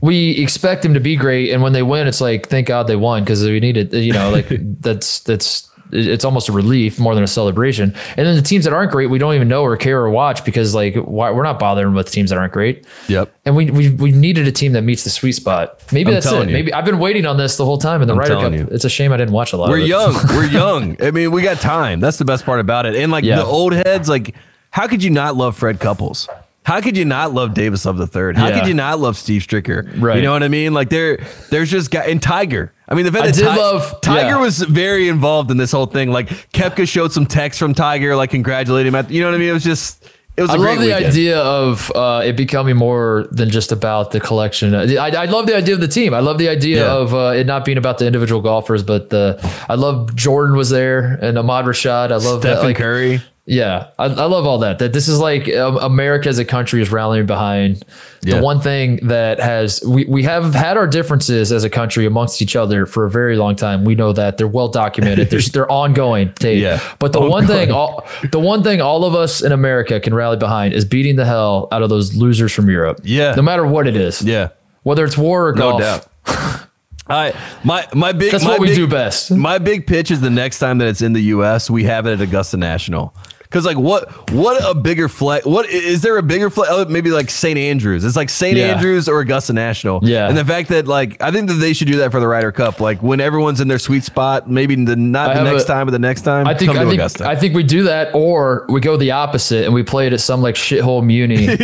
We expect them to be great, and when they win, it's like thank God they won because we needed, you know, like that's that's it's almost a relief more than a celebration. And then the teams that aren't great, we don't even know or care or watch because like why, we're not bothering with teams that aren't great. Yep. And we we we needed a team that meets the sweet spot. Maybe I'm that's it. you. Maybe I've been waiting on this the whole time in the Ryder Cup. you. It's a shame I didn't watch a lot. We're of it. young. We're young. I mean, we got time. That's the best part about it. And like Yeah. the old heads, like how could you not love Fred Couples? How could you not love Davis Love the Third? How Yeah. could you not love Steve Stricker? Right. You know what I mean? Like there, there's just guy and Tiger. I mean, the fact I that did Ti- love- Tiger yeah. was very involved in this whole thing. Like Koepka showed some text from Tiger, like congratulating him. At, you know what I mean? It was just, it was. a I love the weekend. idea of uh, it becoming more than just about the collection. I, I love the idea of the team. I love the idea Yeah. of uh, it not being about the individual golfers, but the I love Jordan was there and Ahmad Rashad. I love that. Stephen Like, Curry. Yeah, I, I love all that. That this is like um, America as a country is rallying behind Yeah. the one thing that has we, we have had our differences as a country amongst each other for a very long time. We know that they're well documented. They're they're ongoing. Tate. Yeah. But the one thing all the one thing all of us in America can rally behind is beating the hell out of those losers from Europe. Yeah. No matter what it is. Yeah. Whether it's war or No golf. doubt. I my my big That's my what we big- do best. My big pitch is the next time that it's in the U.S. we have it at Augusta National. Because like what what a bigger flag? What is there a bigger flag? Oh, maybe like St. Andrews. It's like St. Yeah. Andrews or Augusta National. Yeah. and the fact that like I think that they should do that for the Ryder Cup. Like when everyone's in their sweet spot, maybe the not I the next a- time, but the next time. I think I think Augusta. I think we do that, or we go the opposite and we play it at some like shithole muni in, in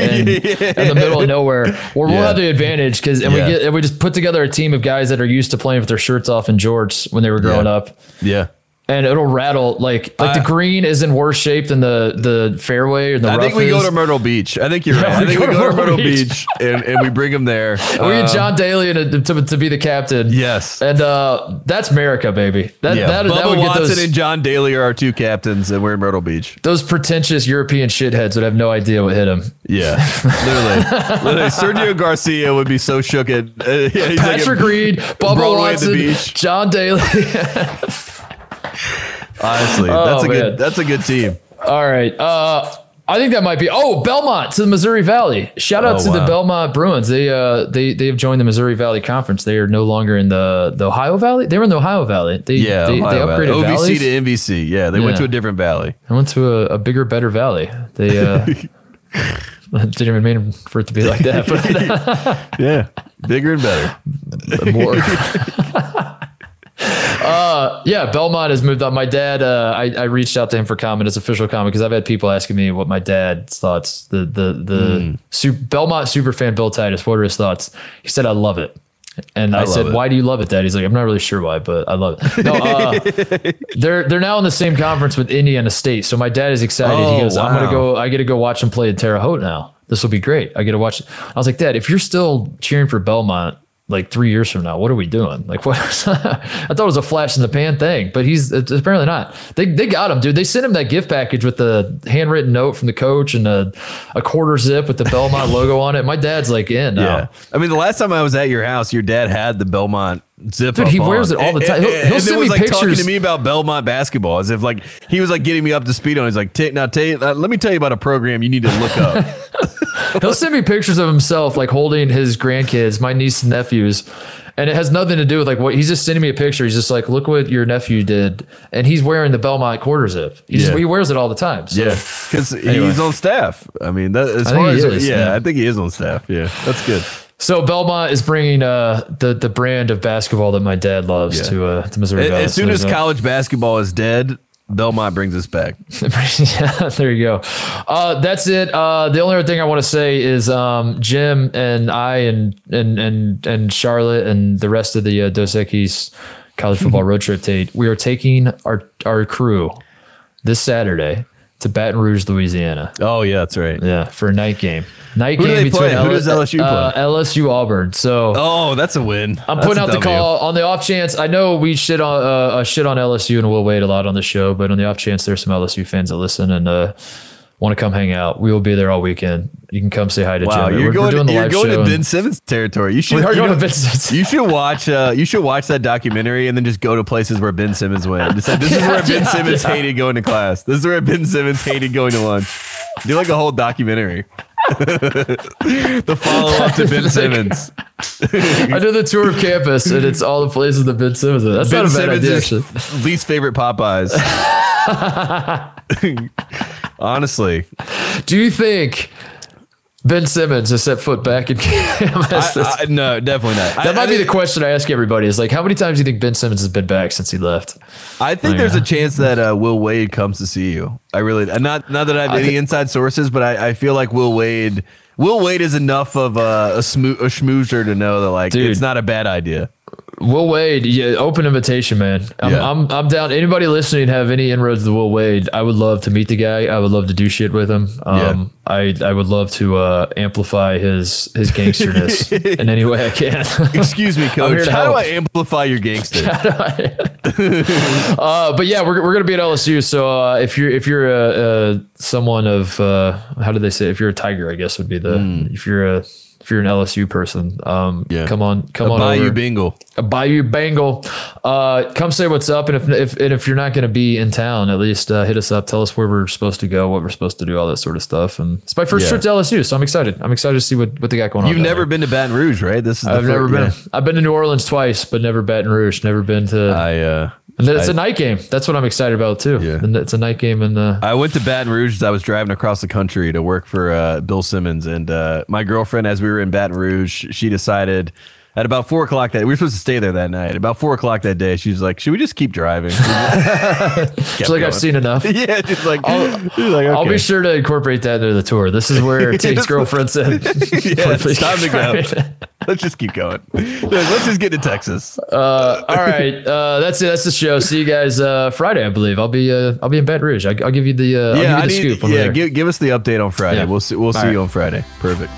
the middle of nowhere, where we'll Yeah. have the advantage because and Yeah. we get and we just put together a team of guys that are used to playing with their shirts off in jorts when they were growing Yeah. up. yeah. And it'll rattle like like the green is in worse shape than the the fairway or the I think we is. go to Myrtle Beach. I think you're right. I we think go we go to Myrtle Beach. Beach, and, and we bring them there. we Uh, get John Daly to, to, to be the captain. Yes. and uh, that's America, baby. That yeah. that, that Bubba would get Watson those and John Daly are our two captains, and we're in Myrtle Beach. those pretentious European shitheads would have no idea what hit them. Yeah, literally, literally. Sergio Garcia would be so shook at uh, yeah, like Patrick a- Reed, Bubba Broadway Watson, beach. John Daly. Honestly, Oh, that's a man. good. That's a good team. All right. Uh, I think that might be. Oh, Belmont to the Missouri Valley. Shout out Oh, to the. Belmont Bruins. They uh they they have joined the Missouri Valley Conference. They are no longer in the the Ohio Valley. They were in the Ohio Valley. They Yeah, they, they Ohio Valley. upgraded OVC to MVC. Yeah, they went to a different valley. I went to a, a bigger, better valley. They uh, didn't even mean for it to be like that, but Yeah, bigger and better. more. Uh, yeah, Belmont has moved on. My dad, uh, I, I reached out to him for comment, his official comment, because I've had people asking me what my dad's thoughts. The the the Hmm. su- Belmont super fan Bill Titus. What are his thoughts? He said, "I love it." And I, love said, it. "Why do you love it, Dad?" He's like, "I'm not really sure why, but I love it." No, uh, they're they're now in the same conference with Indiana State. So my dad is excited. he Oh, goes, "I'm gonna go. I get to go watch them play at Terre Haute now. This will be great. I get to watch." I was like, "Dad, if you're still cheering for Belmont." Like three years from now, what are we doing? Like, what? I thought it was a flash in the pan thing, but he's apparently not. They they got him, dude. They sent him that gift package with the handwritten note from the coach and a, a quarter zip with the Belmont logo on it. My dad's like in now. Yeah, I mean, the last time I was at your house, your dad had the Belmont zip. Dude, he on. wears it all the time. And, He'll- he'll send was me like talking to me about Belmont basketball, as if like he was like getting me up to speed on. He's like, "Ta- now, ta- uh, let me tell you about a program you need to look up. He'll send me pictures of himself like holding his grandkids, my niece and nephews. And it has nothing to do with like what he's just sending me a picture. He's just like, look what your nephew did. And he's wearing the Belmont quarter zip. He, just, Yeah. he wears it all the time. So. yeah, because Anyway. he's on staff. I mean, that, as I far as is, yeah, yeah. I think he is on staff. Yeah, that's good. So Belmont is bringing uh, the the brand of basketball that my dad loves Yeah. to uh, to Missouri As, Valley. as soon as college basketball is dead, Belmont brings us back. yeah, there you go. Uh, that's it. Uh, the only other thing I want to say is um, Jim and I and and and and Charlotte and the rest of the uh, Dos Equis college football road trip. Tate, we are taking our our crew this Saturday to Baton Rouge, Louisiana. Oh yeah, that's right. Yeah, for a night game. Night Who do game they between play? Who does LSU uh, play? LSU Auburn. So Oh, that's a win. I'm That's putting a out the W. call on the off chance. I know we shit on uh, uh, shit on LSU and we'll wait a lot on the show, but on the off chance there's some LSU fans that listen and uh, want to come hang out, we will be there all weekend. You can come say hi to Wow, Jim. you're we're, going, we're doing the you're going to Ben Simmons territory. You should. we are you going know- to Ben Simmons. You should watch. Uh, you should watch that documentary and then just go to places where Ben Simmons went. This is where Ben Yeah, Simmons yeah. hated going to class. This is where Ben Simmons hated going to lunch. Do like a whole documentary. the follow up to Ben Simmons. I did the tour of campus and it's all the places that Ben Simmons. Is. That's Ben not a bad Simmons' idea. Least favorite Popeyes. Honestly, Do you think Ben Simmons has set foot back in? I, I, no, definitely not. that I- might be the question I ask everybody. Is like, how many times do you think Ben Simmons has been back since he left? I think there's a chance that uh, Will Wade comes to see you. I really, not not that I have any thi- inside sources, but I, I feel like Will Wade. Will Wade is enough of a a, smo- a schmoozer to know that like Dude. it's not a bad idea. Will Wade, yeah, open invitation, man. I'm, Yeah. I'm, I'm down. Anybody listening have any inroads to Will Wade? I would love to meet the guy. I would love to do shit with him. Um, I, I would love to uh, amplify his his gangsterness in any way I can. Excuse me, coach. How do. I amplify your gangster? uh, but yeah, we're, we're gonna be at LSU. So uh, if you're if you're a, a someone of uh, how do they say? If you're a tiger, I guess would be the if you're a if you're an LSU person, um. Yeah. come on, come on Bayou over. Bingle. a Bayou Bengal. Uh, come say what's up, and if if and if you're not going to be in town, at least uh, hit us up. Tell us where we're supposed to go, what we're supposed to do, all that sort of stuff. And it's my first Yeah. trip to LSU, so I'm excited. I'm excited to see what, what they got going on. You've never there. been to Baton Rouge, right? This is the I've never been. yeah. I've been to New Orleans twice, but never Baton Rouge. Never been to. I uh, and then it's I- a night game. That's what I'm excited about too. Yeah. And it's a night game, and uh, I went to Baton Rouge as I was driving across the country to work for uh, Bill Simmons, and uh, my girlfriend, as we were in Baton Rouge, she decided at about four o'clock that we were supposed to stay there that night. About four o'clock that day, she was like, "Should we just keep driving?" she's like I've seen enough. yeah, just like, I'll- she's like, I'll be sure to incorporate that into the tour. This is where Tate's girlfriend said, Yeah, it's time to go. Let's just keep going. Let's just get to Texas. Uh, all right, uh, that's it. That's the show. See you guys uh, Friday, I believe. I'll be uh, I'll be in Baton Rouge. I, will give you the uh, I'll give you the need- scoop. yeah, give, give us the update on Friday. Yeah. We'll see. We'll see All you on Friday. Perfect.